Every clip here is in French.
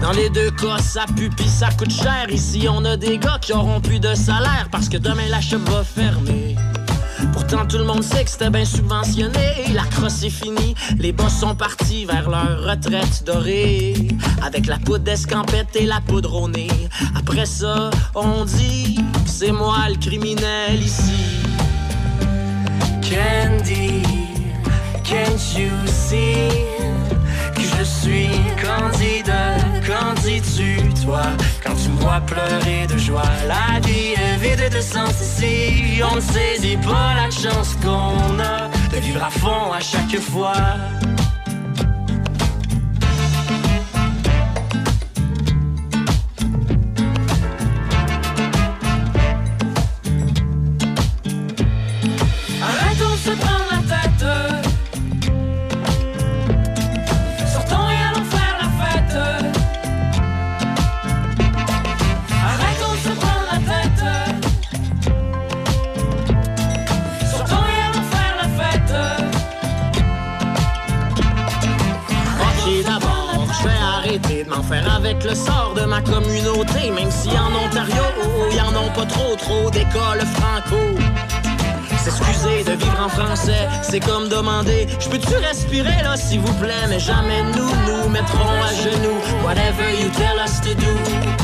Dans les deux cas, ça pis ça coûte cher. Ici, on a des gars qui auront plus de salaire parce que demain la shop va fermer. Pourtant, tout le monde sait que c'était bien subventionné. La crosse est finie, les boss sont partis vers leur retraite dorée. Avec la poudre d'escampette et la poudre. Après ça, on dit c'est moi le criminel ici. Candy, can't you see? Que je suis candidat? Qu'en dis-tu, toi, quand tu vois pleurer de joie? La vie est vide de sens ici. On ne saisit pas la chance qu'on a de vivre à fond à chaque fois. Si en Ontario, y en ont pas trop, trop d'écoles franco. S'excuser de vivre en français, c'est comme demander Je peux-tu respirer là, s'il vous plaît? Mais jamais nous nous mettrons à genoux. Whatever you tell us to do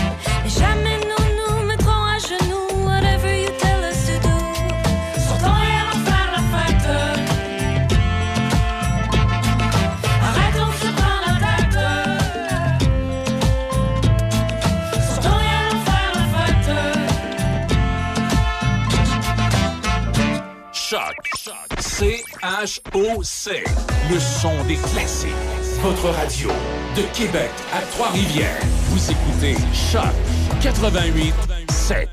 C-H-O-C. Le son des classiques. Votre radio de Québec à Trois-Rivières. Vous écoutez Choc 88 7.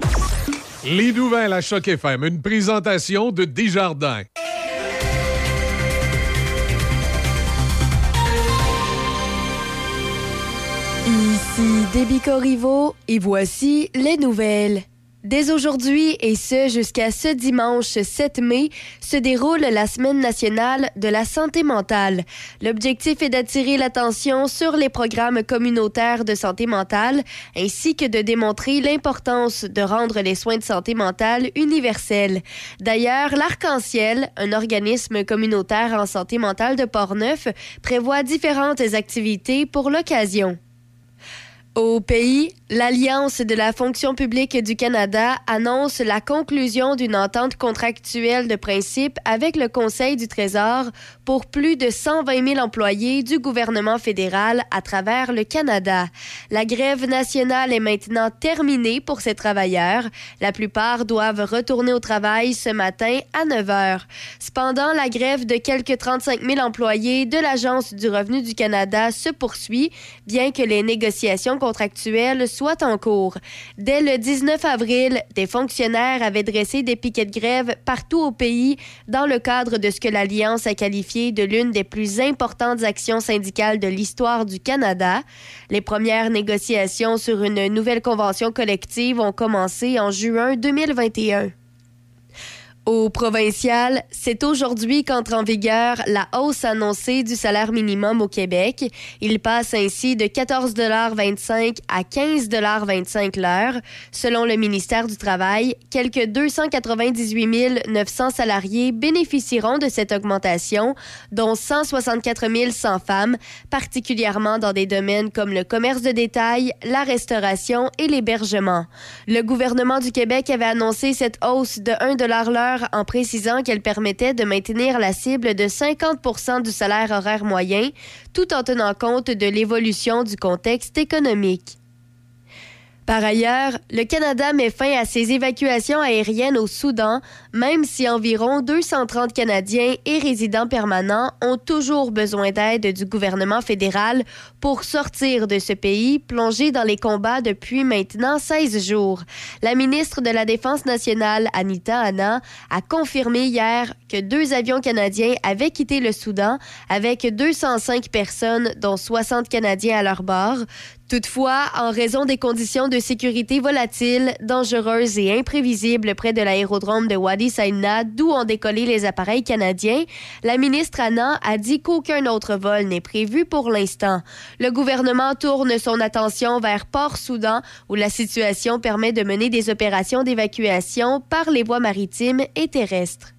Les nouvelles à Choc FM, une présentation de Desjardins. Ici Déby Corriveau et voici les nouvelles. Dès aujourd'hui et ce jusqu'à ce dimanche 7 mai se déroule la Semaine nationale de la santé mentale. L'objectif est d'attirer l'attention sur les programmes communautaires de santé mentale ainsi que de démontrer l'importance de rendre les soins de santé mentale universels. D'ailleurs, l'Arc-en-Ciel, un organisme communautaire en santé mentale de Portneuf, prévoit différentes activités pour l'occasion. Au pays, l'Alliance de la fonction publique du Canada annonce la conclusion d'une entente contractuelle de principe avec le Conseil du Trésor pour plus de 120 000 employés du gouvernement fédéral à travers le Canada. La grève nationale est maintenant terminée pour ces travailleurs. La plupart doivent retourner au travail ce matin à 9 heures. Cependant, la grève de quelques 35 000 employés de l'Agence du revenu du Canada se poursuit, bien que les négociations contractuelles en cours. Dès le 19 avril, des fonctionnaires avaient dressé des piquets de grève partout au pays dans le cadre de ce que l'Alliance a qualifié de l'une des plus importantes actions syndicales de l'histoire du Canada. Les premières négociations sur une nouvelle convention collective ont commencé en juin 2021. Au provincial, c'est aujourd'hui qu'entre en vigueur la hausse annoncée du salaire minimum au Québec. Il passe ainsi de 14,25 à 15,25 l'heure. Selon le ministère du Travail, quelques 298 900 salariés bénéficieront de cette augmentation, dont 164 100 femmes, particulièrement dans des domaines comme le commerce de détail, la restauration et l'hébergement. Le gouvernement du Québec avait annoncé cette hausse de 1 l'heure en précisant qu'elle permettait de maintenir la cible de 50 du salaire horaire moyen, tout en tenant compte de l'évolution du contexte économique. Par ailleurs, le Canada met fin à ses évacuations aériennes au Soudan, même si environ 230 Canadiens et résidents permanents ont toujours besoin d'aide du gouvernement fédéral pour sortir de ce pays plongé dans les combats depuis maintenant 16 jours. La ministre de la Défense nationale, Anita Anna, a confirmé hier que deux avions canadiens avaient quitté le Soudan avec 205 personnes, dont 60 Canadiens à leur bord. Toutefois, en raison des conditions de sécurité volatile, dangereuse et imprévisible près de l'aérodrome de Wadi Saïna, d'où ont décollé les appareils canadiens, la ministre Anna a dit qu'aucun autre vol n'est prévu pour l'instant. Le gouvernement tourne son attention vers Port-Soudan, où la situation permet de mener des opérations d'évacuation par les voies maritimes et terrestres.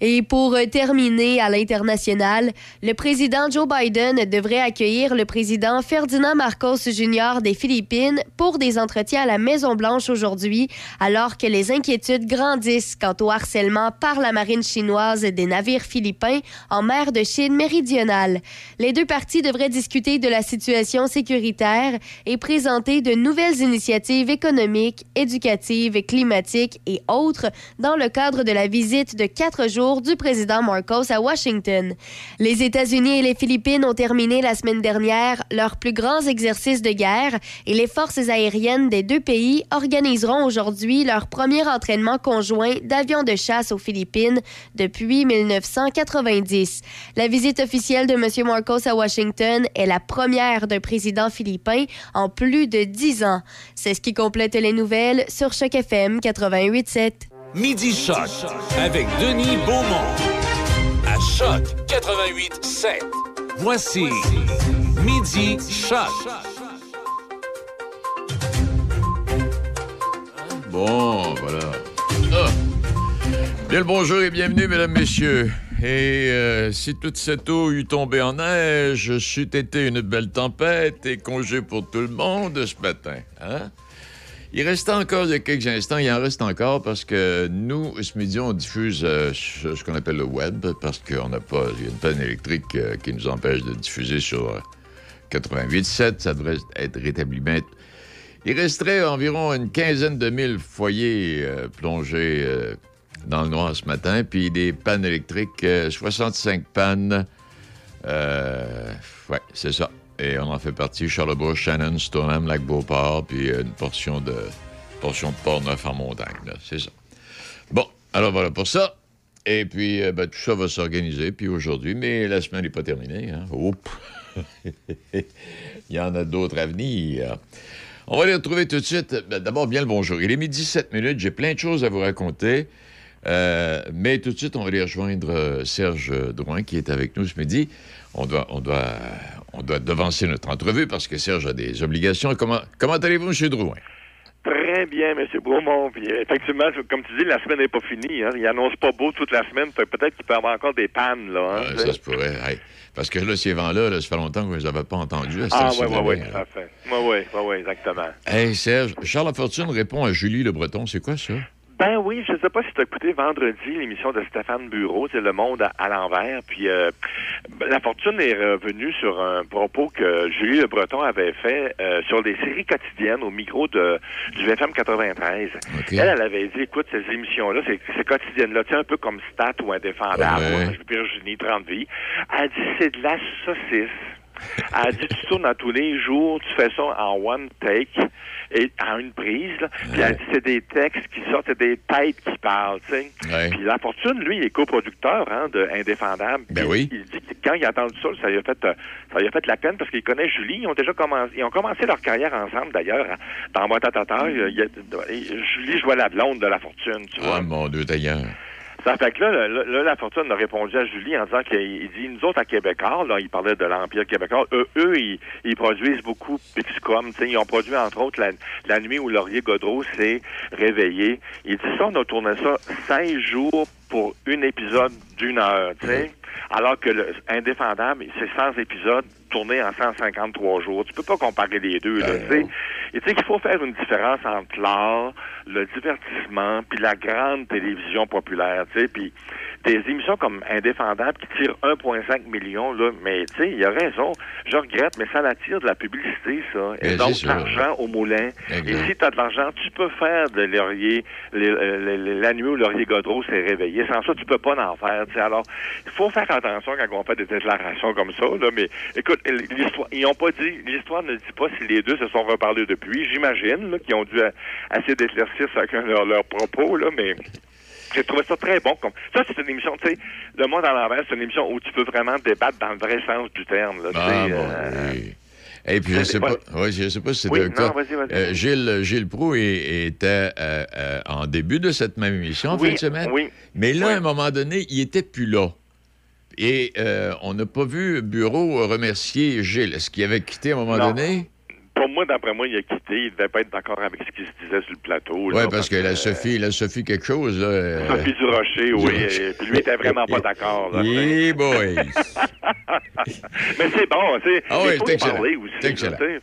Et pour euh, terminer à l'international, le président Joe Biden devrait accueillir le président Ferdinand Marcos Jr. des Philippines pour des entretiens à la Maison-Blanche aujourd'hui, alors que les inquiétudes grandissent quant au harcèlement par la marine chinoise des navires philippins en mer de Chine méridionale. Les deux parties devraient discuter de la situation sécuritaire et présenter de nouvelles initiatives économiques, éducatives, climatiques et autres dans le cadre de la visite de quatre jours du président Marcos à Washington. Les États-Unis et les Philippines ont terminé la semaine dernière leurs plus grands exercices de guerre et les forces aériennes des deux pays organiseront aujourd'hui leur premier entraînement conjoint d'avions de chasse aux Philippines depuis 1990. La visite officielle de M. Marcos à Washington est la première d'un président philippin en plus de dix ans. C'est ce qui complète les nouvelles sur Choc FM 88.7. Midi Choc avec Denis Beaumont. À Choc 88 7. Voici Midi Choc. Bon, voilà. Ah. Bien le bonjour et bienvenue, mesdames, messieurs. Et euh, si toute cette eau eût tombé en neige, c'eût été une belle tempête et congé pour tout le monde ce matin. Hein? Il reste encore quelques instants, il en reste encore parce que nous, ce midi, on diffuse euh, ce, qu'on appelle le web parce qu'on n'a pas, il y a une panne électrique euh, qui nous empêche de diffuser sur euh, 88.7. Ça devrait être rétabli. Mais il resterait environ une quinzaine de mille foyers euh, plongés euh, dans le noir ce matin, puis des pannes électriques, euh, 65 pannes. Euh, ouais, c'est ça. Et on en fait partie Charlebourg, Shannon, Stoneham, Lac-Beauport, puis une portion de portion de Port-Neuf en montagne. C'est ça. Bon, alors voilà pour ça. Et puis, euh, ben, tout ça va s'organiser, puis aujourd'hui, mais la semaine n'est pas terminée. Hein? Il y en a d'autres à venir. On va les retrouver tout de suite. Ben, D'abord, bien le bonjour. Il est midi 7 minutes. J'ai plein de choses à vous raconter. Euh, mais tout de suite, on va aller rejoindre euh, Serge Drouin qui est avec nous ce midi. On doit, on doit, on doit devancer notre entrevue parce que Serge a des obligations. Comment, comment allez-vous, M. Drouin? Très bien, M. Beaumont. Puis, effectivement, comme tu dis, la semaine n'est pas finie. Hein. Il annonce pas beau toute la semaine. Que Peut-être qu'il peut y avoir encore des pannes. Là, hein, sais. ça se pourrait. Hey, Parce que là, ces vents-là, là, ça fait longtemps qu'on ne les avait pas entendus. ah, oui, oui, oui. Oui, oui, oui, oui, exactement. Hey, Serge, Charles Lafortune répond à Julie Le Breton. C'est quoi ça? Ben oui, je sais pas si tu as écouté vendredi l'émission de Stéphane Bureau, c'est Le Monde à, à l'envers. Puis euh, ben, la fortune est revenue sur un propos que Julie Le Breton avait fait euh, sur les séries quotidiennes au micro de du FM 93. OK. Elle, elle avait dit, écoute, ces émissions-là, ces, ces quotidiennes-là, tu sais, un peu comme Stat ou Indéfendable, Ouais. ou Virginie 30 vies, elle dit, c'est de la saucisse. Elle dit, tu tournes à tous les jours, tu fais ça en one take et en une prise. là. Puis elle dit, c'est des textes qui sortent, c'est des têtes qui parlent, tu sais. Ouais. Puis La Fortune, lui, il est coproducteur hein, de Indéfendable. Ben oui. Il dit que quand il a entendu ça, ça lui a fait, euh, ça lui a fait la peine parce qu'il connaît Julie. Ils ont déjà commencé, ils ont commencé leur carrière ensemble d'ailleurs dans Motatata. Il y a- Julie jouait la blonde de La Fortune, tu vois. Ah, mon Dieu, d'ailleurs. Ça fait que là, là, là, la fortune a répondu à Julie en disant qu'il il dit nous autres à Québécois, là, il parlait de l'Empire québécois, eux, eux ils, ils produisent beaucoup Pixcom, tu sais, ils ont produit entre autres la, la nuit où Laurier Godreau s'est réveillé. Il dit ça, on a tourné ça 16 jours pour un épisode d'une heure, tu sais. Alors que le Indéfendable, c'est 100 épisodes tournés en 153 jours. Tu peux pas comparer les deux, là, tu sais. Et tu sais qu'il faut faire une différence entre l'art, le divertissement, puis la grande télévision populaire, tu sais, puis des émissions comme Indéfendable qui tirent 1,5 million, là, mais tu sais, il a raison, je regrette, mais ça l'attire de la publicité, ça, et Mais donc l'argent au moulin. Exact. Et si tu as de l'argent, tu peux faire de Laurier, la nuit où Laurier Godreau s'est réveillé, sans ça, tu peux pas en faire, tu sais, alors, il faut faire attention quand on fait des déclarations comme ça, là, mais écoute, l'histoire, ils ont pas dit, l'histoire ne dit pas si les deux se sont reparlés depuis, j'imagine, là, qu'ils ont dû euh, essayer d'éclaircir chacun leurs propos, là, mais j'ai trouvé ça très bon. Comme... Ça, c'est une émission, tu sais, Le Monde à l'envers, c'est une émission où tu peux vraiment débattre dans le vrai sens du terme, là, Ah, bon, euh, oui. Et puis, je sais pas, ouais, je sais pas si c'est Oui, le non, cas. Euh, Gilles, Gilles Proux était euh, euh, en début de cette même émission, en Oui, fin de semaine. oui. Mais là, à un moment donné, il était plus là. Et euh, on n'a pas vu Bureau remercier Gilles. Est-ce qu'il avait quitté à un moment Non. donné? Pour moi, d'après moi, il a quitté. Il devait pas être d'accord avec ce qui se disait sur le plateau. Oui, parce que la euh, Sophie, la Sophie quelque chose, là. euh, Sophie Durocher, oui. Durocher. et Puis lui était vraiment pas d'accord. Yeah, boy! Mais c'est bon, tu sais. Ah il oui, c'est excellent. C'est excellent. C'est-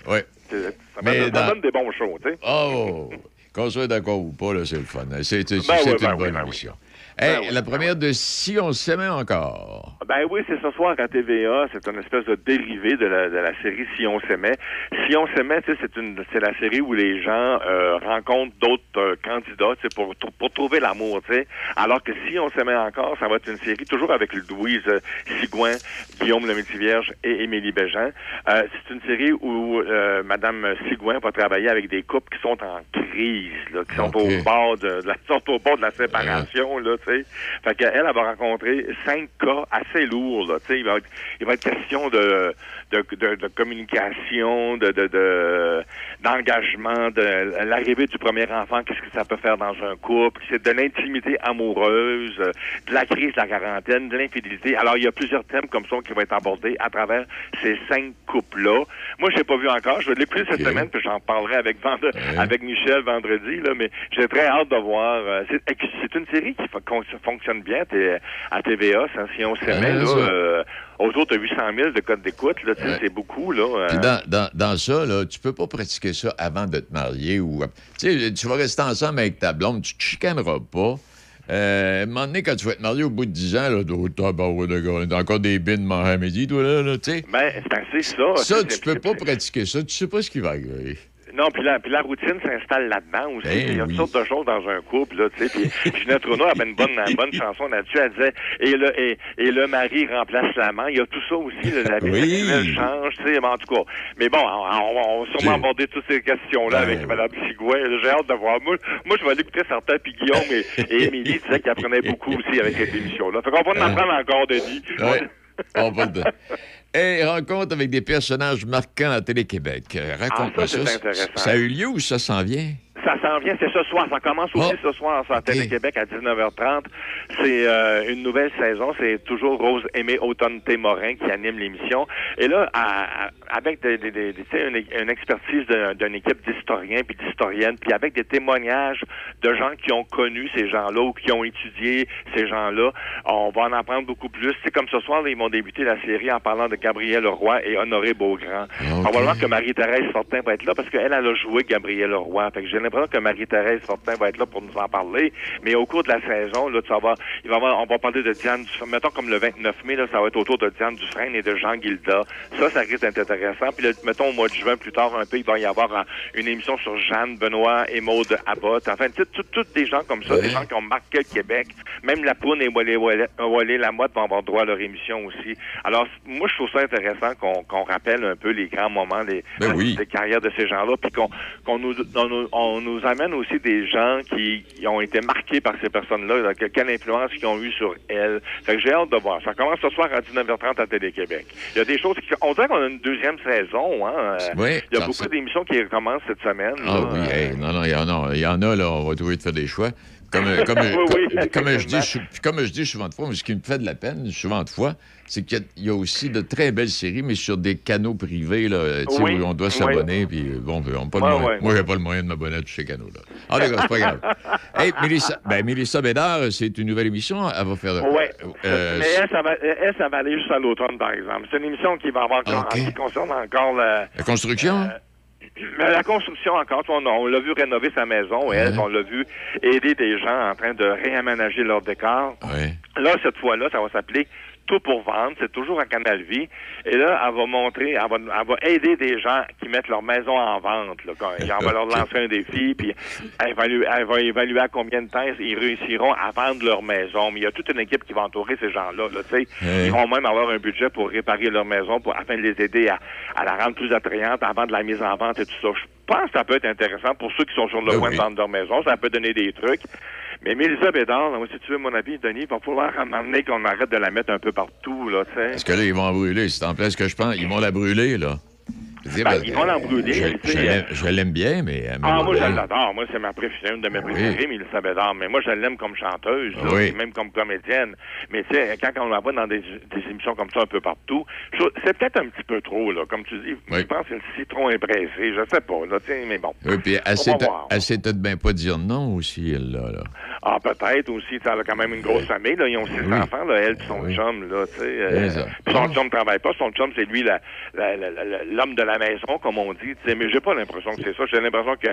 Ça, Mais donne- ça dans- donne des bons shows, tu sais. Oh! Qu'on soit d'accord ou pas, là, c'est le fun. C'est Ben oui, une ben oui, bonne ben oui. Hey, Ben oui, la ben première de Si on s'aimait encore. Ben oui, c'est ce soir à TVA. C'est une espèce de dérivé de la, de la série Si on s'aimait. Si on s'aimait, c'est une, c'est la série où les gens euh, rencontrent d'autres euh, candidats, pour pour trouver l'amour, tu sais. Alors que Si on s'aimait encore, ça va être une série toujours avec Louise euh, Sigouin, Guillaume le Vierge et Émilie Bégin. Euh, c'est une série où Madame Sigouin va travailler avec des couples qui sont en crise, là, qui sont au bord de, de la, sont au bord de la séparation, là, tu Fait qu'elle, elle va rencontrer cinq cas assez lourds, là, tu sais. Il il va être question de, de, de, de communication, de, de, de- d'engagement, de, l'arrivée du premier enfant, qu'est-ce que ça peut faire dans un couple, c'est de l'intimité amoureuse, de la crise de la quarantaine, de l'infidélité. Alors, il y a plusieurs thèmes comme ça qui vont être abordés à travers ces cinq couples-là. Moi, je l'ai pas vu encore. Je l'ai plus cette Ok. semaine, puis j'en parlerai avec, vendre- Ouais. avec Michel vendredi, là, mais j'ai très hâte de voir. euh, c'est, c'est une série qui fonctionne bien t'es- à TVA, ça, si on s'aimait, Ouais, là, autour de 800 000 de codes d'écoute, là, Ouais. c'est beaucoup, là. euh. Puis dans, dans, dans ça, là, tu peux pas pratiquer ça avant de te marier ou. Tu sais, tu vas rester ensemble avec ta blonde, tu te chicaneras pas. Euh, à un moment donné, quand tu vas être marié au bout de 10 ans, là, t'as encore des bines midi, toi, là, là, tu sais. Ben, c'est assez ça. Ça, tu peux pas pratiquer ça, tu sais pas ce qui va arriver. Non, puis la, puis la routine s'installe là-dedans aussi. Ben Il y a oui. toutes sortes de choses dans un couple, là, tu sais. Puis Ginette Renaud avait une bonne, une bonne chanson là-dessus. Elle disait, et le, et, et le mari remplace l'amant. Il y a tout ça aussi, là, la vie Oui. change, tu sais. Mais en tout cas. Mais bon, on, on- on va sûrement aborder toutes ces questions-là Ben avec oui. Mme Sigouin. J'ai hâte de voir. Moi, moi, je vais aller écouter certains, puis Guillaume et, et Émilie disaient qu'ils apprenaient beaucoup aussi avec cette émission-là. Fait qu'on va en Hein? apprendre encore, Denis. Ouais. On va le Et rencontre avec des personnages marquants à Télé-Québec. Euh, Raconte-moi Ah, ça. Ça a eu lieu ou ça s'en vient? Ça s'en vient, c'est ce soir. Ça commence aussi Oh. ce soir sur la Ok. Télé-Québec à 19h30. C'est euh, une nouvelle saison. C'est toujours Rose Aimée Automne Morin qui anime l'émission. Et là, à- à- avec des, des- des- une, une expertise d'une équipe d'historiens puis d'historiennes, puis avec des témoignages de gens qui ont connu ces gens-là ou qui ont étudié ces gens-là, on va en apprendre beaucoup plus. C'est comme ce soir, là, ils vont débuter la série en parlant de Gabriel Leroy et Honoré Beaugrand. Ok. Probablement que Marie-Thérèse Fortin va être là parce qu'elle, elle a joué Gabriel Leroy. Fait que j'ai que Marie-Thérèse Fortin va être là pour nous en parler. Mais au cours de la saison, là, vas voir, il va avoir- on va parler de Diane Dufresne. Mettons comme le 29 mai, là, ça va être autour de Diane Dufresne et de Jean Guilda. Ça, ça risque d'être intéressant. Puis, là, mettons, au mois de juin, plus tard un peu, il va y avoir euh, une émission sur Jeanne, Benoît et Maude Abbott. Enfin, tu sais, tout- tous des gens comme ça, Ouais. des gens qui ont marqué le Québec. Même La Poune et Wally, Wally Lamotte vont avoir droit à leur émission aussi. Alors, moi, je trouve ça intéressant qu'on rappelle un peu les grands moments, les, Ben oui. les carrières de ces gens-là, puis qu'on qu'on nous, on nous, on nous amène aussi des gens qui, qui ont été marqués par ces personnes-là, là, que- quelle influence qu'ils ont eu sur elles. Fait que j'ai hâte de voir. Ça commence ce soir à 19h30 à Télé-Québec. Il y a des choses qui... On dirait qu'on a une deuxième saison, hein. Oui, Il y a beaucoup d'émissions qui recommencent cette semaine. Ah là. oui, hey, non, non, il y en a, il y en a, là, on va trouver de faire des choix. Comme, euh, comme, Oui, oui, comme, je dis, je- comme je dis souvent de fois, mais ce qui me fait de la peine souvent de fois, c'est qu'il y a- il y, a aussi de très belles séries, mais sur des canaux privés, là, Oui, où on doit s'abonner, puis euh, bon, on pas le Ouais, moyen. ouais. Moi, j'ai pas le moyen de m'abonner à tous ces canaux-là. Ah, d'accord, c'est pas grave. Hey, Mélissa, ben, Mélissa Bédard, c'est une nouvelle émission, elle va faire... Oui. euh, mais elle ça, va, elle, ça va aller juste à l'automne, par exemple. C'est une émission qui va avoir encore, Ok. qui concerne encore la, la construction? La construction encore, on, on l'a vu rénover sa maison, elle, Ouais. on l'a vu aider des gens en train de réaménager leur décor. Là, cette fois-là, ça va s'appeler Tout pour vendre. C'est toujours à Canal Vie. Et là, elle va montrer, elle va, elle va aider des gens qui mettent leur maison en vente. Là, Quand- elle va leur lancer un défi, puis elle va, évaluer, elle va évaluer à combien de temps ils réussiront à vendre leur maison. Mais il y a toute une équipe qui va entourer ces gens-là. Là. Ils vont même avoir un budget pour réparer leur maison pour, afin de les aider à, à la rendre plus attrayante avant de la mise en vente et tout ça. Je pense que ça peut être intéressant pour ceux qui sont sur le Ben point oui. de vendre leur maison. Ça peut donner des trucs. Mais Mélissa Bédard, moi, si tu veux mon avis, Denis, il va falloir m'amener qu'on arrête de la mettre un peu partout, là, tu. Parce que là, ils vont brûler? C'est en place que je pense. Ils vont la brûler, là. Ben, ils vont l'embrouiller, Je, tu sais. je l'aime- bien, mais un Ah, moi, je l'adore. Moi, c'est ma préférée, une de mes préférées, mais Elisabeth Dard. Mais moi, je l'aime comme chanteuse, là, Oui. même comme comédienne. Mais tu sais, quand on la voit dans des, des émissions comme ça un peu partout, c'est peut-être un petit peu trop, là. Comme tu dis, Oui. je pense qu'elle s'est trop impressée. Je sais pas, là, mais bon. Oui, puis elle sait peut-être bien pas dire non aussi, elle, là. là. Ah, peut-être aussi, elle a quand même une grosse famille, là. Ils ont six Oui. enfants, là, elle et son chum, là, tu sais. euh, son chum travaille pas. Son chum, c'est lui, la- la- la- la- maison, comme on dit, tu sais. Mais j'ai pas l'impression que c'est ça. J'ai l'impression que,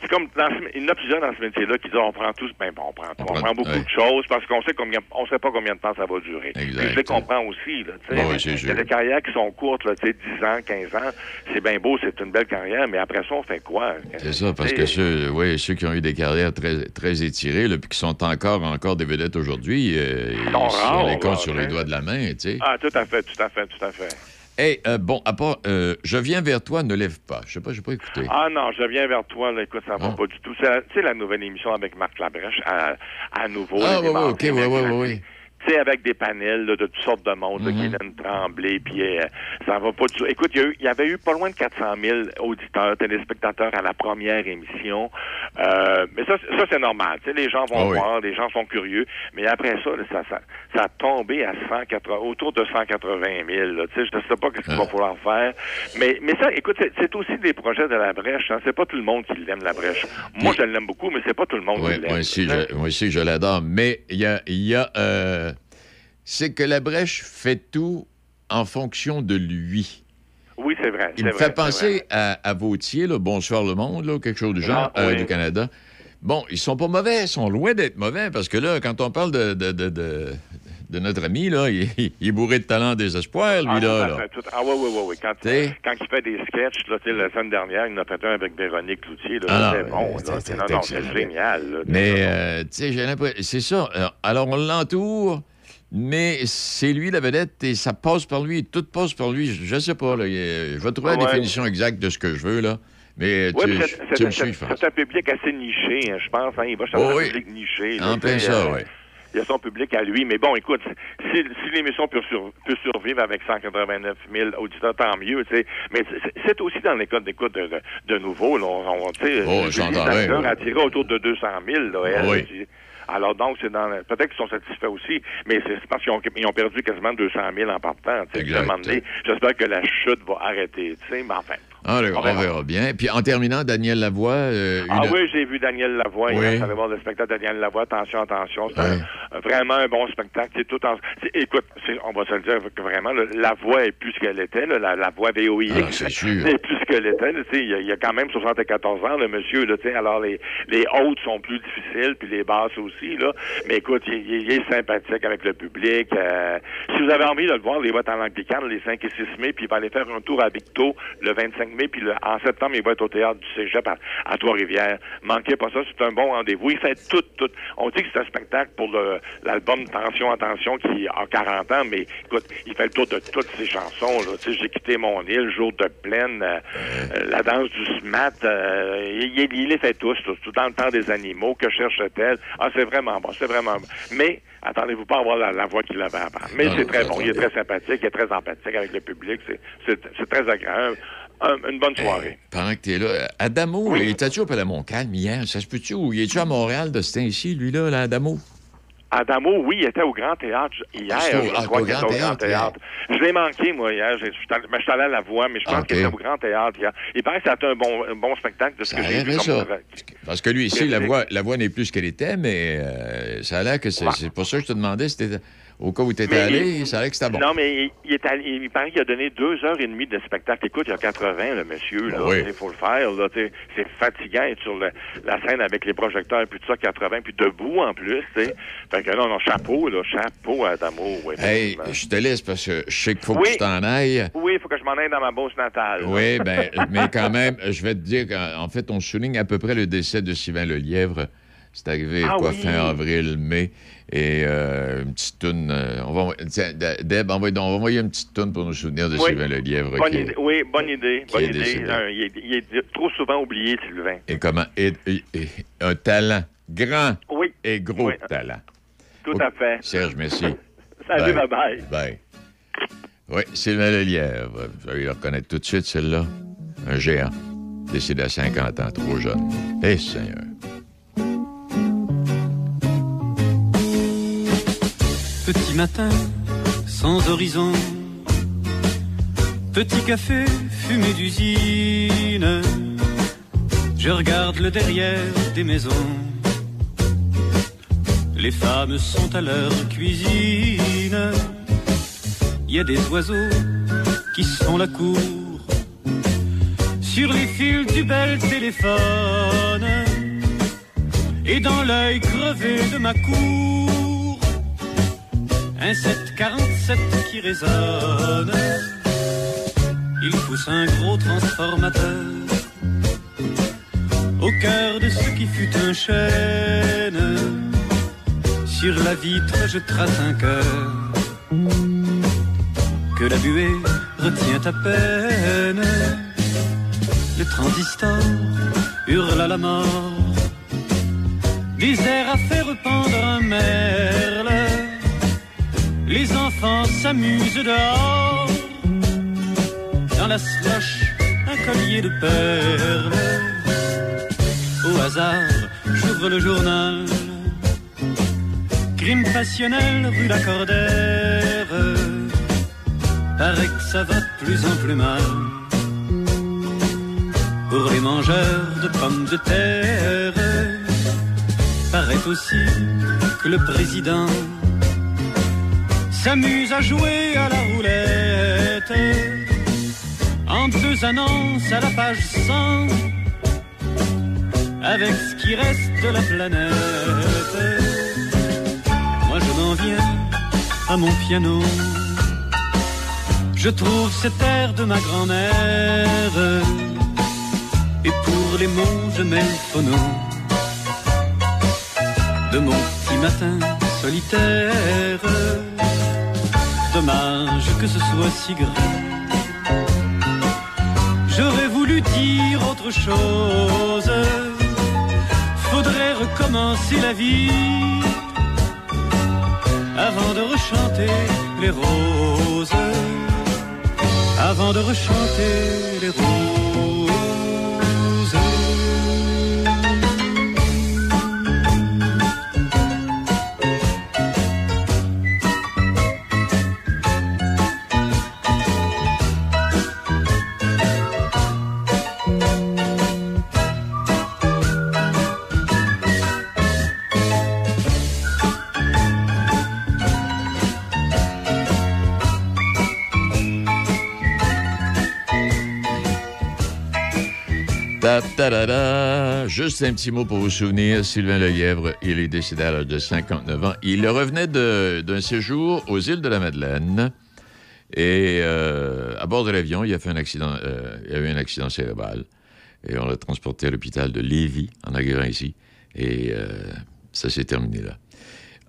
c'est comme, dans ce- il y en a plusieurs dans ce métier-là qui disent, on prend tous, ben, bon, on prend, On on prend- prend beaucoup ouais. de choses parce qu'on sait combien, on sait pas combien de temps ça va durer. Exact. Je les comprends aussi, là, tu sais. Oui, c'est Il y a des carrières qui sont courtes, là, tu sais, 10 ans, 15 ans. C'est bien beau, c'est une belle carrière, mais après ça, on fait quoi? C'est ça, parce que ceux, qui ont eu des carrières très, très étirées, là, puis qui sont encore, encore des vedettes aujourd'hui, euh, sont ils- on rares, les compte là, sur les doigts de la main, tu sais. Ah, tout à fait, tout à fait, tout à fait. Hey, euh, bon, à part, euh, je viens vers toi, ne lève pas. Je sais pas, j'ai pas écouté. Ah non, je viens vers toi, là, écoute, ça va Ah. pas du tout. C'est la- sais, la nouvelle émission avec Marc Labrèche, à, à nouveau. Ah, oui, ok, oui, oui, oui. Tu sais, avec des panels là, de toutes sortes de monde, là, Mhm. Guylaine Tremblay, puis euh, ça va pas du tout. Écoute, il y, y avait eu pas loin de 400 000 auditeurs, téléspectateurs à la première émission. Euh, mais ça, ça c'est normal. Tu sais, les gens vont Ah oui. voir, les gens sont curieux. Mais après ça, là, ça, ça, ça a tombé à 180, autour de 180 000. là. Tu sais, je ne sais pas ce qu'il va Ah. falloir faire. Mais, mais ça, écoute, c'est- c'est aussi des projets de la brèche. Hein. C'est pas tout le monde qui l'aime, la brèche. Moi, je l'aime beaucoup, mais c'est pas tout le monde Oui, qui l'aime. moi aussi, Hein? je, moi aussi, je l'adore. Mais il y a, y a euh, c'est que la brèche fait tout en fonction de lui. Oui, c'est vrai. Il c'est me fait penser à, à Vautier, là, Bonsoir le monde, là, quelque chose du genre, Ah, euh, du Canada. Bon, ils sont pas mauvais, ils sont loin d'être mauvais, parce que là, quand on parle de, de, de, de- de notre ami, là, il, il est bourré de talent désespoir, lui, Ah, là. là. tout- ah oui, oui, oui, oui. Quand, il fait des sketchs, là, la semaine dernière, il en a fait un avec Véronique Cloutier. Là, Ah, non, bon. c'est- c'est- c'est c'est génial. là. Mais, euh, tu sais, j'ai l'impression. C'est ça. Alors, Alors, on l'entoure, mais c'est lui la vedette et ça passe par lui. Tout passe par lui. Je, je sais pas. Là, je vais trouver la Ouais. définition exacte de ce que je veux, là. Mais Oui, c'est- un public assez niché, hein, je pense. Hein, il va chercher Oh, un public niché. là, En tu plein sais, ça, euh, oui. Il y a son public à lui. Mais bon, écoute, si, si l'émission peut, sur- peut survivre avec 189 000 auditeurs, tant mieux. Mais c'est- aussi dans les codes d'écoute de, de, de nouveau. Là, on, on, Oh, j'entends bien, autour de 200 000. Là, elle, Oui. Alors donc, c'est dans le- peut-être qu'ils sont satisfaits aussi, mais c'est parce qu'ils ont, ils ont perdu quasiment 200 000 en partant. J'espère que la chute va arrêter. tu sais, Mais enfin. Ah, On on verra. verra bien. Puis en terminant, Daniel Lavoie. euh, Ah une- oui, j'ai vu Daniel Lavoie. Oui. Hier, voir le spectacle de Daniel Lavoie. Attention, attention. C'est Ouais. un- vraiment un bon spectacle. C'est tout en... Écoute, on va se le dire que vraiment, là, la voix est plus qu'elle était. là, la, la voix VOIX Ah, c'est sûr. est plus qu'elle était. Il y, a- il y a quand même 74 ans, le monsieur. Là, alors, les, les hautes sont plus difficiles, puis les basses aussi. Là. Mais écoute, il est sympathique avec le public. euh, si vous avez envie de le voir, les votes en anglicane, les 5 et 6 mai, puis il va aller faire un tour à Victo le 25 mai, puis le- en septembre, il va être au théâtre du Cégep à, à Trois-Rivières. Manquez pas ça, c'est un bon rendez-vous. Il fait tout, tout. On dit que c'est un spectacle pour l'album Tension, Attention, qui a 40 ans, mais écoute, il fait le tour de toutes ses chansons. Là. Tu sais, J'ai quitté mon île, Jour de plaine, euh, euh, La danse du smat, euh, il, les fait tous, tous, tout dans le temps des animaux, que cherche-t-elle? Ah, c'est vraiment bon, c'est vraiment bon. Mais, attendez-vous pas à avoir la, la voix qu'il avait avant. Mais c'est très bon, il est très sympathique, il est très empathique avec le public, c'est très agréable. Un- une bonne soirée. Pendant que t'es là, Adamo, Oui. il était-tu au Palais Montcalm hier? Ça se peut-tu? Ou il est-tu à Montréal de ce temps-ci, lui, là, Adamo? Adamo, oui, il était au Grand Théâtre hier. Ah, je ah, crois au qu'il était Grand au Grand Théâtre. Je l'ai manqué, moi, hier. Je suis allé à la voix, mais je pense Ah, qu'il était au Grand Théâtre hier. Il paraît que ça a été un bon, un bon spectacle de ce Ça que j'ai vu. ça. Comme... Parce que lui, ici, la voix, la voix n'est plus ce qu'elle était, mais euh, ça a l'air que c'est Ouais. pour ça que je te demandais si t'étais- au cas où tu étais Mais allé, il- a l'air que c'était bon. Non, mais il, il est allé- il paraît qu'il a donné deux heures et demie de spectacle. Écoute, il y a 80, le monsieur, là. Oui. Il faut le faire, là. C'est fatigant être sur le- la scène avec les projecteurs et puis tout ça, 80, puis debout en plus, tu sais. Fait que là, non, chapeau, là. Chapeau à Adamo, oui. Hey, je te laisse parce que je sais qu'il faut Oui. que tu t'en ailles. Oui, il faut que je m'en aille dans ma bourse natale. Oui, ben, mais quand même, je vais te dire qu'en en fait, on souligne à peu près le décès de Sylvain Lelièvre. C'est arrivé, Ah quoi, oui. fin avril, mai. Et euh, une petite toune. euh, on va, tiens, Deb, envoie on va envoyer une petite toune pour nous souvenir de Oui. Sylvain Lelièvre. Bonne qui est- idée. Oui, bonne idée. Bonne idée. Euh, il, est, il est trop souvent oublié, Sylvain. Et comment? Et, et- et un talent. Grand Oui, et gros Oui. talent. tout à fait. Serge, merci. Salut, Bye. bye-bye. Bye. Oui, Sylvain Lelièvre. Vous allez le reconnaître tout de suite, celle-là. Un géant. Décédé à 50 ans, trop jeune. Eh, Seigneur. Petit matin, sans horizon. Petit café, fumée d'usine. Je regarde le derrière des maisons. Les femmes sont à leur cuisine. Il y a des oiseaux qui se font la cour sur les fils du bel téléphone et dans l'œil crevé de ma cour un 747 qui résonne. Il pousse un gros transformateur au cœur de ce qui fut un chêne. Sur la vitre, je trace un cœur que la buée retient à peine. Le transistor hurle à la mort. Des airs à faire un merle. Les enfants s'amusent dehors. Dans la slush, un collier de perles. Au hasard, j'ouvre le journal. Crime passionnel rue Lacordaire. Paraît que ça va de plus en plus mal. Pour les mangeurs de pommes de terre. Paraît aussi que le président s'amuse à jouer à la roulette. En deux annonces à la page 100 avec ce qui reste de la planète. Moi je m'en viens à mon piano. Je trouve cet air de ma grand-mère. Et pour les mots, je mets le phono de mon petit matin solitaire. Dommage que ce soit si grand. J'aurais voulu dire autre chose. Faudrait recommencer la vie avant de rechanter les roses. Avant de rechanter les roses. Juste un petit mot pour vous souvenir, Sylvain Lelièvre, il est décédé à l'âge de 59 ans. Il revenait d'un séjour aux îles de la Madeleine. Et euh, à bord de l'avion, il a fait un accident, euh, il a eu un accident cérébral. Et on l'a transporté à l'hôpital de Lévis, en arrivant ici. Et euh, ça s'est terminé là.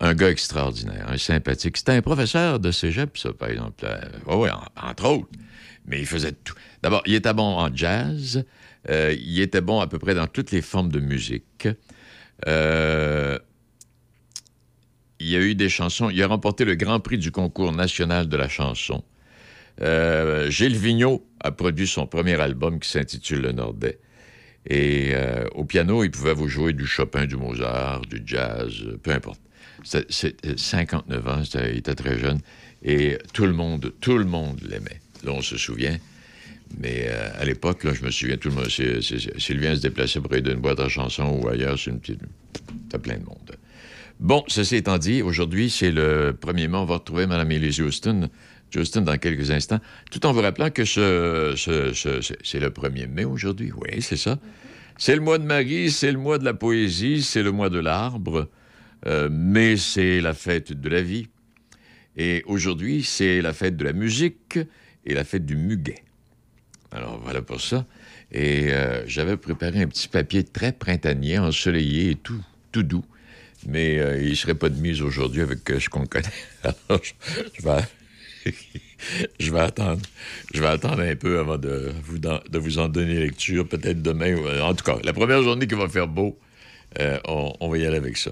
Un gars extraordinaire, un sympathique. C'était un professeur de cégep, ça, par exemple. oui, entre autres. Mais il faisait tout. D'abord, il était bon en jazz. Euh, il était bon à peu près dans toutes les formes de musique. Euh, il y a eu des chansons. Il a remporté le Grand Prix du concours national de la chanson. Euh, Gilles Vigneault a produit son premier album qui s'intitule Le Nordais. Et au piano, il pouvait vous jouer du Chopin, du Mozart, du jazz, peu importe. C'est 59 ans, il était très jeune. Et tout le monde, tout le monde l'aimait. Là, on se souvient. Mais euh, à l'époque, je me souviens, tout le monde, c'est- c'est- se déplaçait pour aider une boîte à chansons ou ailleurs, c'est une petite... T'as plein de monde. Bon, ceci étant dit, aujourd'hui, c'est le 1er mai. On va retrouver Mme Elise Houston, dans quelques instants, tout en vous rappelant que ce- c'est le 1er mai aujourd'hui. Oui, c'est ça. C'est le mois de Marie, c'est le mois de la poésie, c'est le mois de l'arbre, euh, mais c'est la fête de la vie. Et aujourd'hui, c'est la fête de la musique et la fête du muguet. Alors voilà pour ça. Et euh, j'avais préparé un petit papier très printanier, ensoleillé et tout, tout doux. Mais euh, il ne serait pas de mise aujourd'hui avec euh, ce qu'on connaît. Alors, je, vais, je vais attendre. Je vais attendre un peu avant de vous, de vous en donner lecture, peut-être demain. ou- En tout cas, la première journée qui va faire beau, euh, on, va y aller avec ça.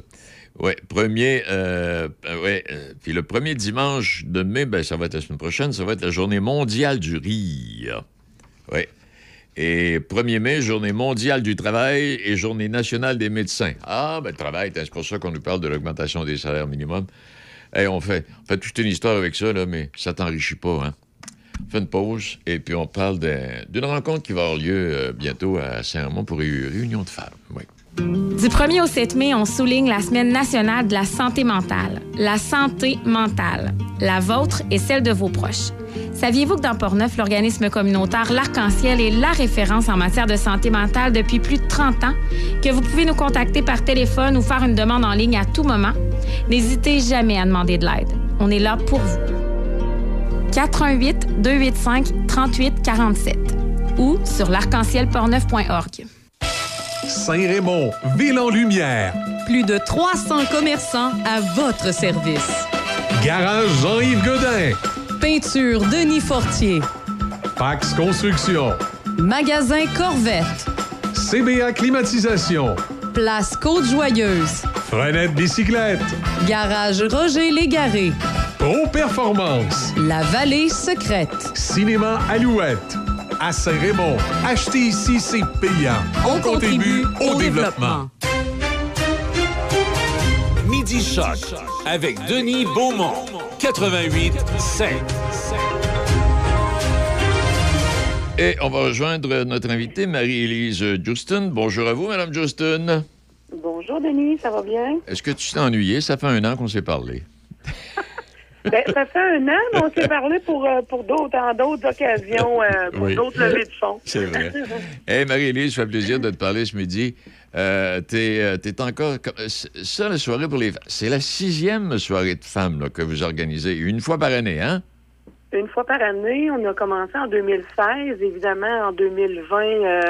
Oui, premier, euh, euh, ouais, euh, puis le premier dimanche de mai, ben, ça va être la semaine prochaine, ça va être la journée mondiale du rire. Oui. Et 1er mai, journée mondiale du travail et journée nationale des médecins. Ah, ben, le travail, c'est pour ça qu'on nous parle de l'augmentation des salaires minimum. Et on fait, on fait toute une histoire avec ça, là, mais ça t'enrichit pas, hein? On fait une pause et puis on parle d'un- d'une rencontre qui va avoir lieu euh, bientôt à Saint-Raymond pour une réunion de femmes. Oui. Du 1er au 7 mai, on souligne la Semaine nationale de la santé mentale. La santé mentale. La vôtre et celle de vos proches. Saviez-vous que dans Portneuf, l'organisme communautaire L'Arc-en-Ciel est la référence en matière de santé mentale depuis plus de 30 ans? Que vous pouvez nous contacter par téléphone ou faire une demande en ligne à tout moment? N'hésitez jamais à demander de l'aide. On est là pour vous. 418 285 38 47 ou sur l'arc-en-ciel-portneuf.org. Saint-Raymond, ville en lumière. Plus de 300 commerçants à votre service. Garage Jean-Yves Godin. Peinture Denis Fortier. Pax Construction. Magasin Corvette. CBA Climatisation. Place Côte-Joyeuse. Frenette Bicyclette. Garage Roger Légaré. Pro Performance. La Vallée Secrète. Cinéma Alouette. À Saint-Raymond. Acheter ici, c'est payant. On contribue au développement. Midi Choc avec Denis Beaumont. 88 5. Et on va rejoindre notre invitée, Marie-Élise Justin. Bonjour à vous, Madame Justin. Bonjour Denis, ça va bien? Est-ce que tu t'es ennuyé? Ça fait un an qu'on s'est parlé. Ben, ça fait un an, mais on s'est parlé pour, euh, pour d'autres, en d'autres occasions, euh, pour Oui. d'autres levées de fonds. C'est vrai. Hey, Marie-Élise, ça fait plaisir de te parler ce midi. Euh, t'es, t'es encore... Ça, la soirée pour les femmes, c'est la sixième soirée de femmes là, que vous organisez, une fois par année, hein? Une fois par année, on a commencé en 2016. Évidemment, en 2020, euh,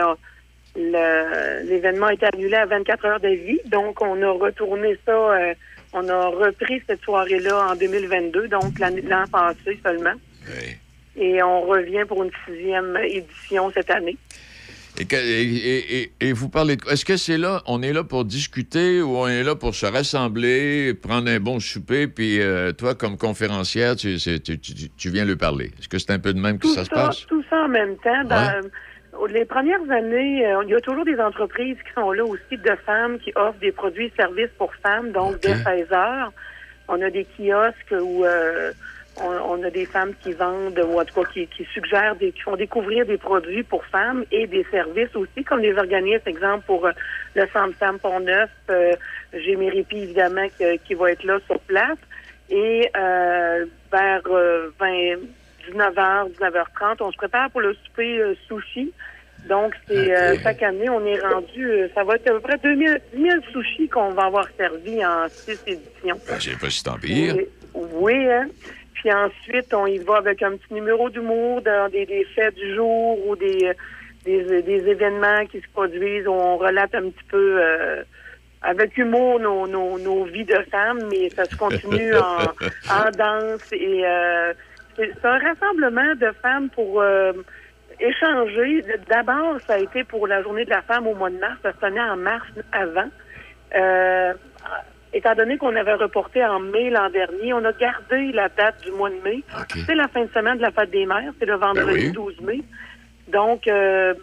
le- l'événement a été annulé à 24 heures de vie. Donc, on a retourné ça, euh, on a repris cette soirée-là en 2022, donc l'année- l'an passé seulement. Et on revient pour une sixième édition cette année. Et, que- et- et- et- et vous parlez de quoi? Est-ce que c'est là, on est là pour discuter ou on est là pour se rassembler, prendre un bon souper, puis euh, toi, comme conférencière, tu, tu- tu- tu viens lui parler? Est-ce que c'est un peu de même que tout ça se passe? tout ça en même temps. Dans, Les premières années, euh, il y a toujours des entreprises qui sont là aussi de femmes qui offrent des produits et services pour femmes, donc dès 16 heures. On a des kiosques où euh, on, on a des femmes qui vendent ou en tout cas qui, qui suggèrent, des, qui font découvrir des produits pour femmes et des services aussi, comme les organismes, exemple pour euh, le Centre Femmes Pont-Neuf. Euh, J'ai Méripi, évidemment, qui, qui va être là sur place. Et euh, vers euh, 20, 19h, 19h30, on se prépare pour le souper sushi. Donc, c'est euh, chaque année, on est rendu, euh, ça va être à peu près 2000, 10 000 sushis qu'on va avoir servi en six éditions. Ben, c'est pas si tant pire. Oui, oui, hein. Puis ensuite, on y va avec un petit numéro d'humour dans des, des faits du jour ou des, des, des événements qui se produisent où on relate un petit peu euh, avec humour nos, nos, nos vies de femmes, mais ça se continue en, en danse et euh, c'est c'est un rassemblement de femmes pour euh, échanger. D'abord, ça a été pour la journée de la femme au mois de mars. Ça se tenait en mars avant. Euh, étant donné qu'on avait reporté en mai l'an dernier, on a gardé la date du mois de mai. C'est la fin de semaine de la fête des mères. C'est le vendredi oui. 12 mai. Donc, euh,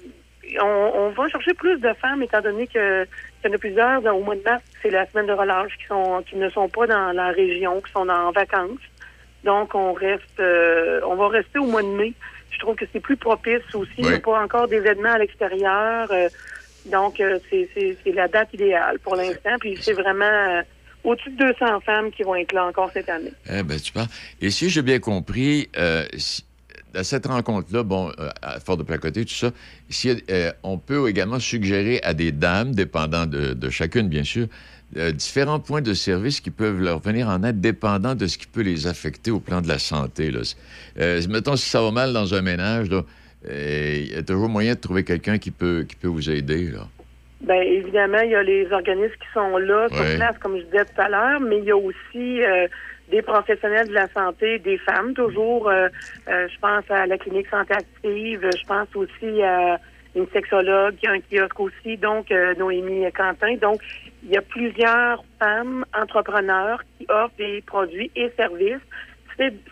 on, on va chercher plus de femmes, étant donné que qu'il y en a plusieurs au mois de mars, c'est la semaine de relâche qui sont qui ne sont pas dans la région, qui sont en vacances. Donc, on reste, euh, on va rester au mois de mai. Je trouve que c'est plus propice aussi. Il n'y a pas encore d'événements à l'extérieur. euh, donc, euh, c'est la date idéale pour l'instant. Puis, c'est vraiment euh, au-dessus de 200 femmes qui vont être là encore cette année. Eh ben, tu parles. Et si j'ai bien compris, si- à cette rencontre-là, bon, à Fort de Placoté, tout ça, si, on peut également suggérer à des dames, dépendant de, de chacune, bien sûr, euh, différents points de service qui peuvent leur venir en aide, dépendant de ce qui peut les affecter au plan de la santé. Là. Euh, mettons, si ça va mal dans un ménage, là, euh, il y a toujours moyen de trouver quelqu'un qui peut, qui peut vous aider. Là. Bien, évidemment, il y a les organismes qui sont là sur Ouais. place, comme je disais tout à l'heure, mais il y a aussi euh, des professionnels de la santé, des femmes toujours. euh, euh, je pense à la clinique santé active, je pense aussi à une sexologue qui a un kiosque aussi, donc euh, Noémie Quentin. Donc, il y a plusieurs femmes entrepreneurs qui offrent des produits et services.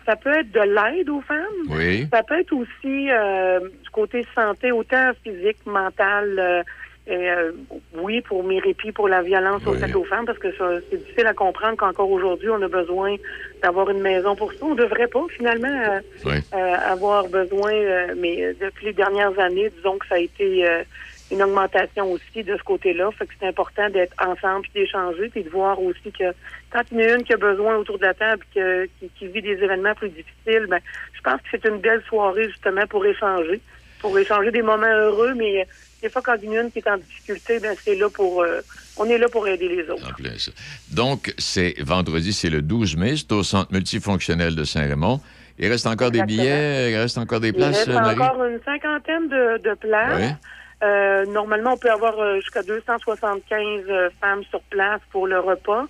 Ça peut être de l'aide aux femmes. Oui. Ça peut être aussi euh, du côté santé, autant physique, mental. Euh, et, euh, oui, pour mes répits, pour la violence Oui. faite aux femmes, parce que ça, c'est difficile à comprendre qu'encore aujourd'hui, on a besoin d'avoir une maison pour ça. On devrait pas, finalement, euh, Oui. euh, avoir besoin, euh, mais euh, depuis les dernières années, disons que ça a été euh, une augmentation aussi de ce côté-là. Fait que c'est important d'être ensemble puis d'échanger puis de voir aussi que quand il y en a une qui a besoin autour de la table que- qui, qui vit des événements plus difficiles, ben, je pense que c'est une belle soirée justement pour échanger, pour échanger des moments heureux, mais des fois quand il y en a une qui est en difficulté, ben c'est là pour, euh, on est là pour aider les autres. En plein ça. Donc, c'est vendredi, c'est le 12 mai, c'est au Centre multifonctionnel de Saint-Raymond. Il reste encore des billets, il reste encore des Il places, reste euh, Marie? encore une cinquantaine de, de places. Oui. Euh, normalement, on peut avoir euh, jusqu'à 275 euh, femmes sur place pour le repas.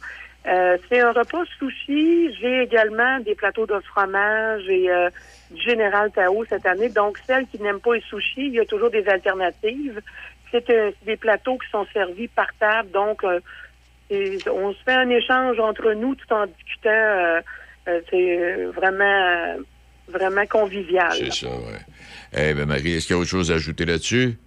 Euh, c'est un repas sushi. J'ai également des plateaux de fromage et euh, Général Tao cette année. Donc, celles qui n'aiment pas les sushis, il y a toujours des alternatives. C'est euh, c'est des plateaux qui sont servis par table. Donc, euh, on se fait un échange entre nous tout en discutant. euh, euh, c'est vraiment, vraiment convivial. C'est ça, oui. Eh bien, Marie, est-ce qu'il y a autre chose à ajouter là-dessus?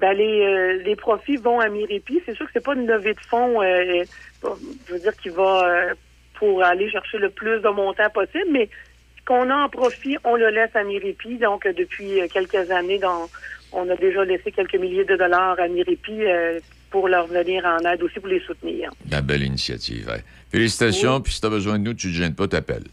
Ben, les, les profits vont à Miripi. C'est sûr que c'est pas une levée de fonds, je veux dire, qui va pour aller chercher le plus de montant possible, mais qu'on a en profit, on le laisse à Miripi. Donc, euh, depuis euh, quelques années, dans- on a déjà laissé quelques milliers de dollars à Miripi euh, pour leur venir en aide aussi, pour les soutenir. La belle initiative. hein. Félicitations, puis si tu as besoin de nous, tu ne te gênes pas, t'appelles.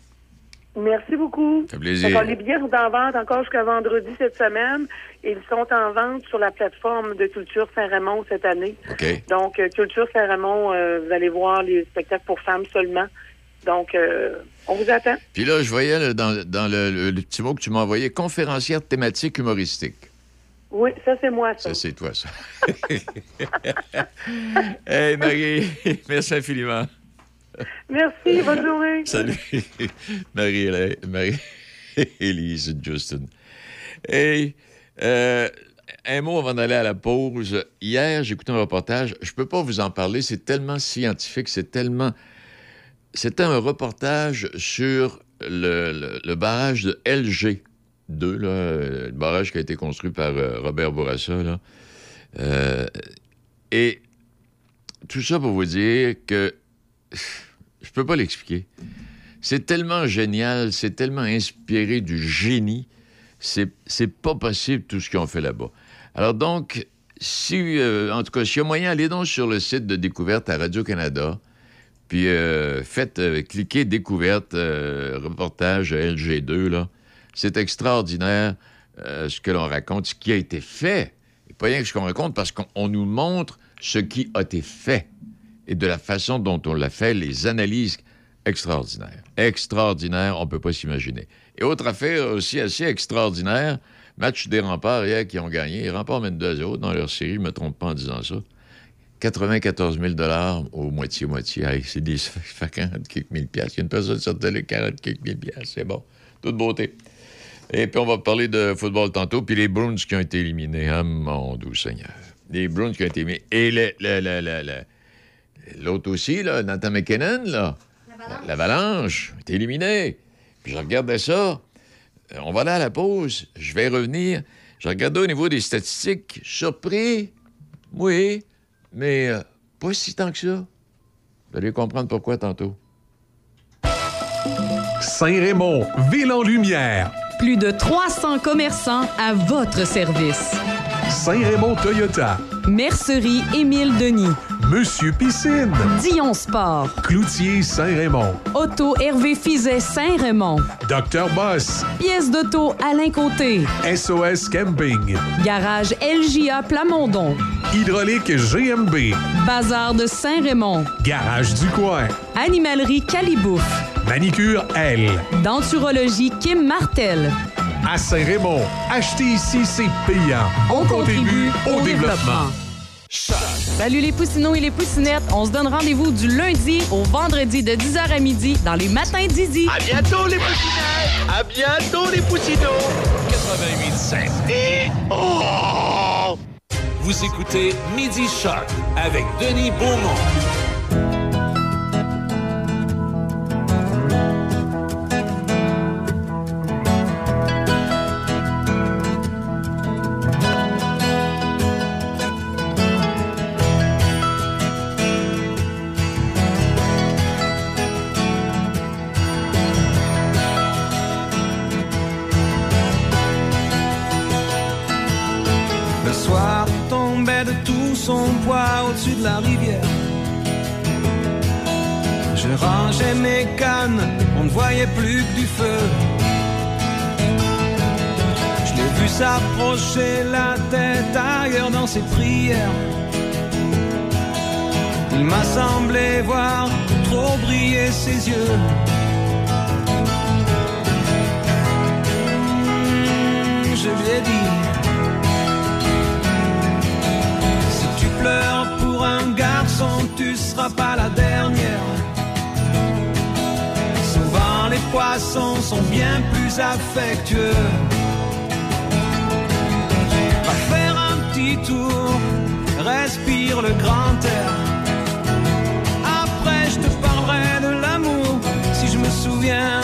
Merci beaucoup. Ça fait plaisir. Les billets sont en vente encore jusqu'à vendredi cette semaine. Ils sont en vente sur la plateforme de Culture Saint-Raymond cette année. OK. Donc, Culture Saint-Raymond, euh, vous allez voir les spectacles pour femmes seulement. Donc, euh, on vous attend. Puis là, je voyais là, dans, dans le, le- le petit mot que tu m'as envoyé, conférencière thématique humoristique. Oui, ça, c'est moi, ça. Ça, c'est toi, ça. hey, Marie, merci infiniment. Merci, bonne journée. Salut, Marie, Marie Élise Justin. Hey, euh, un mot avant d'aller à la pause. Hier, j'ai écouté un reportage. Je peux pas vous en parler. C'est tellement scientifique. C'est tellement. C'était un reportage sur le, barrage de LG2, là, euh, le barrage qui a été construit par euh, Robert Bourassa. Là. Euh, et tout ça pour vous dire que je peux pas l'expliquer. C'est tellement génial, c'est tellement inspiré du génie. C'est, pas possible tout ce qu'ils ont fait là-bas. Alors donc, si, en tout cas, s'il y a moyen, allez donc sur le site de découverte à Radio-Canada, puis euh, faites, euh, cliquez découverte, euh, reportage LG2, là. C'est extraordinaire ce que l'on raconte, ce qui a été fait. Et pas rien que ce qu'on raconte, parce qu'on on nous montre ce qui a été fait et de la façon dont on l'a fait, les analyses extraordinaires. Extraordinaires, on ne peut pas s'imaginer. Et autre affaire aussi assez extraordinaire, match des remparts hier qui ont gagné. Les remparts mènent 2 à 0 dans leur série, je ne me trompe pas en disant ça. 94 000 au moitié-moitié. C'est des ça fait 40 quelques mille piastres. Il y a une personne sortait les 40 quelques mille piastres. C'est bon. Toute beauté. Et puis, on va parler de football tantôt. Puis les Bruins qui ont été éliminés. Ah, mon doux Seigneur. Les Bruins qui ont été éliminés. Et le- le- le- le- le- l'autre aussi, là, Nathan McKinnon, là. L'Avalanche. est éliminé. Puis je regardais ça. Euh, On va aller à la pause. Je vais revenir. Je regardais au niveau des statistiques. Surpris? Oui. Mais euh, pas si tant que ça. Vous allez comprendre pourquoi tantôt. Saint-Raymond, ville en lumière. Plus de 300 commerçants à votre service. Saint-Raymond Toyota. Mercerie Émile Denis. Monsieur Piscine. Dion Sport. Cloutier Saint-Raymond. Auto Hervé Fizet Saint-Raymond. Docteur Boss. Pièce d'auto Alain Côté. SOS Camping. Garage LJA Plamondon. Hydraulique GMB. Bazar de Saint-Raymond. Garage du coin. Animalerie Calibouf. Manicure L. Denturologie Kim Martel à Saint-Raymond. Acheter ici, c'est payant. On, contribue, au, développement. développement. Salut les poussinots et les poussinettes. On se donne rendez-vous du lundi au vendredi de 10h à midi dans les matins d'Idi. À bientôt les poussinettes. À bientôt les poussinots. 88 et... oh! Vous écoutez Midi Shark avec Denis Beaumont. plus que du feu. Je l'ai vu s'approcher la tête ailleurs dans ses prières. Il m'a semblé voir trop briller ses yeux. Hmm, je lui ai dit, si tu pleures pour un garçon, tu seras pas la dernière. Les poissons sont bien plus affectueux. Va faire un petit tour, respire le grand air. Après, je te parlerai de l'amour si je me souviens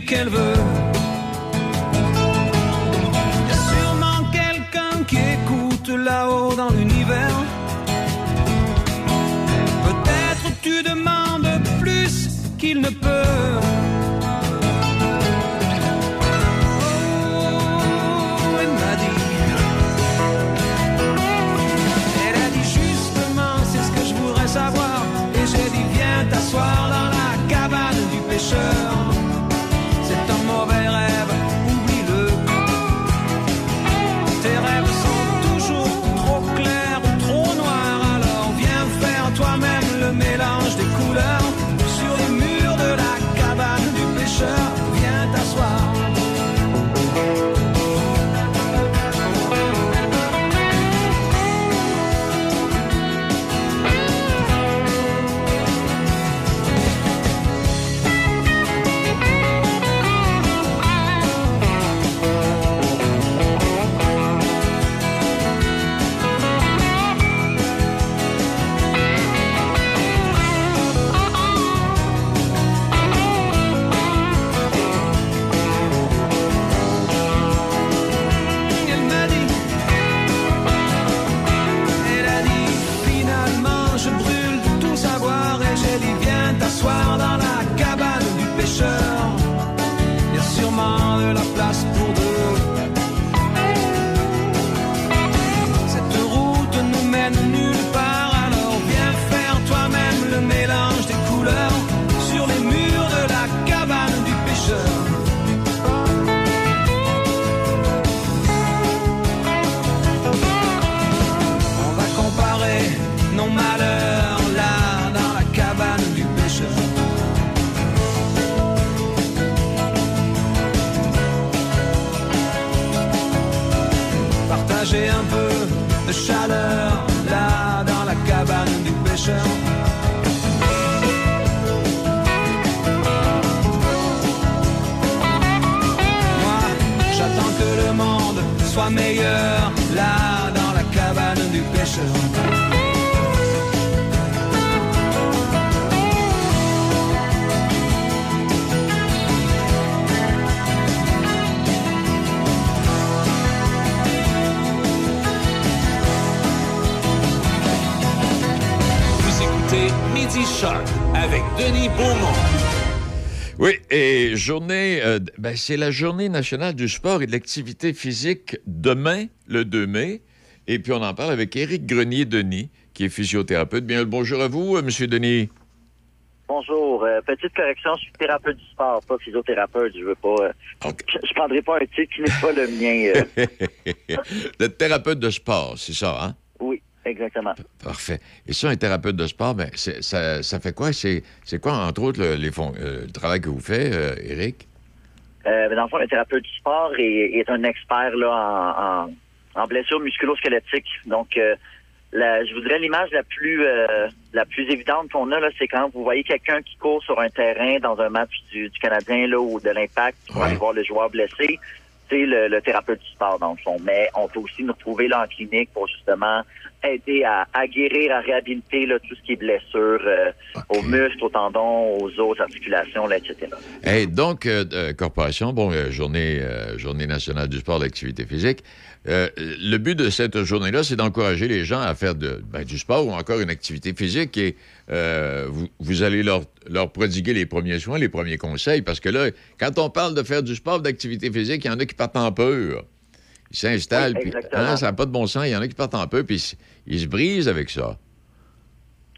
qu'elle veut. Journée, euh, ben, c'est la journée nationale du sport et de l'activité physique demain, le 2 mai. Et puis on en parle avec Éric Grenier-Denis, qui est physiothérapeute. Bien le bonjour à vous, euh, Monsieur Denis. Bonjour. Euh, petite correction, je suis thérapeute du sport, pas physiothérapeute. Je veux pas. euh, je, je prendrai pas un titre qui n'est pas le mien. euh. le thérapeute de sport, c'est ça, hein? oui, exactement. Parfait. Et ça, un thérapeute de sport, ben, ça, ça fait quoi? C'est quoi, entre autres, le, les fon- euh, le travail que vous faites, euh, Éric? Euh, dans le fond, le thérapeute du sport est, est un expert là, en, en, en blessures musculo-squelettiques. Donc, euh, la- je vous dirais l'image la plus euh, la plus évidente qu'on a, c'est quand vous voyez quelqu'un qui court sur un terrain dans un match du, du Canadien là, ou de l'Impact pour aller voir le joueur blessé. C'est le, le thérapeute du sport, dans le fond. Mais on peut aussi nous retrouver là en clinique pour justement aider à, à guérir, à réhabiliter là, tout ce qui est blessure euh, aux muscles, aux tendons, aux os, articulations, là, etc. Hey, donc, euh, euh, Corporation, bon, euh, journée, journée nationale du sport, de l'activité physique. Le but de cette journée-là, c'est d'encourager les gens à faire de, ben, du sport ou encore une activité physique et euh, vous, vous allez leur, leur prodiguer les premiers soins, les premiers conseils, parce que là, quand on parle de faire du sport, d'activité physique, il y en a qui partent en peur. Ils s'installent, Oui, puis hein, ça n'a pas de bon sens. Il y en a qui partent en peur, puis ils, se- ils se brisent avec ça.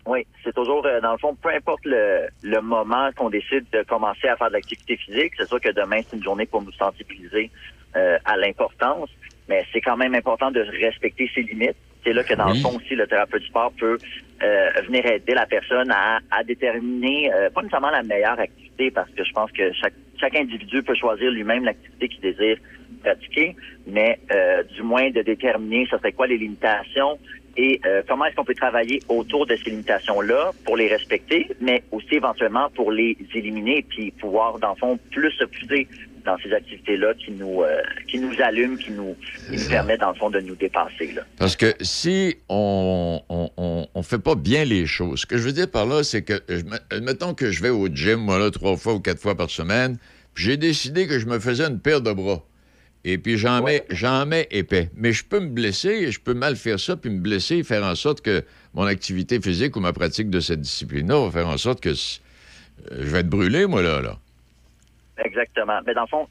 Oui, c'est toujours, euh, dans le fond, peu importe le, le moment qu'on décide de commencer à faire de l'activité physique, c'est sûr que demain, c'est une journée pour nous sensibiliser euh, à l'importance, mais c'est quand même important de respecter ses limites. C'est là que, dans Oui. le fond, aussi, le thérapeute du sport peut euh, venir aider la personne à, à déterminer, euh, pas nécessairement la meilleure activité, parce que je pense que chaque, chaque individu peut choisir lui-même l'activité qu'il désire pratiquer, mais euh, du moins de déterminer ce serait quoi les limitations et euh, comment est-ce qu'on peut travailler autour de ces limitations-là pour les respecter, mais aussi éventuellement pour les éliminer puis pouvoir, dans le fond, plus se pousser dans ces activités-là qui nous euh, qui nous allument, qui nous, qui nous permettent, dans le fond, de nous dépasser. Là. Parce que si on on, on, on fait pas bien les choses, ce que je veux dire par là, c'est que, me- mettons que je vais au gym, moi, là, trois fois ou quatre fois par semaine, puis j'ai décidé que je me faisais une paire de bras. Et puis j'en mets, j'en mets épais. Mais je peux me blesser, je peux mal faire ça, puis me blesser et faire en sorte que mon activité physique ou ma pratique de cette discipline-là va faire en sorte que euh, je vais être brûlé, moi, là. là. Exactement. Mais dans le fond,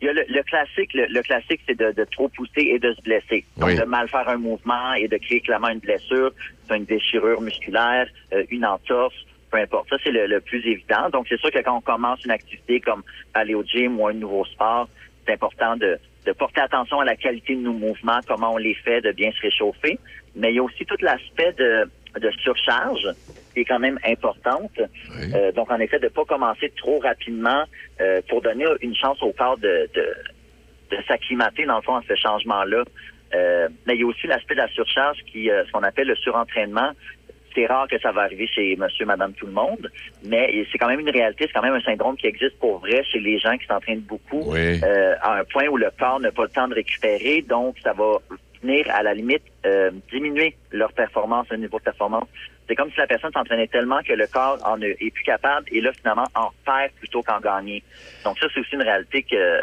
il y a le, le classique, le, le classique, c'est de, de trop pousser et de se blesser. Donc, Oui. de mal faire un mouvement et de créer clairement une blessure, une déchirure musculaire, euh, une entorse, peu importe. Ça, c'est le, le plus évident. Donc, c'est sûr que quand on commence une activité comme aller au gym ou un nouveau sport, c'est important de, de porter attention à la qualité de nos mouvements, comment on les fait, de bien se réchauffer. Mais il y a aussi tout l'aspect de, de surcharge qui est quand même importante. Euh, donc, en effet, de ne pas commencer trop rapidement euh, pour donner une chance au corps de, de, de s'acclimater, dans le fond, à ce changement-là. Euh, mais il y a aussi l'aspect de la surcharge qui, euh, ce qu'on appelle le surentraînement. C'est rare que ça va arriver chez monsieur, madame, tout le monde, mais c'est quand même une réalité, c'est quand même un syndrome qui existe pour vrai chez les gens qui s'entraînent beaucoup, Oui. euh, à un point où le corps n'a pas le temps de récupérer, donc ça va venir à la limite euh, diminuer leur performance, le niveau de performance. C'est comme si la personne s'entraînait tellement que le corps en est plus capable et là, finalement, en perd plutôt qu'en gagner. Donc ça, c'est aussi une réalité que,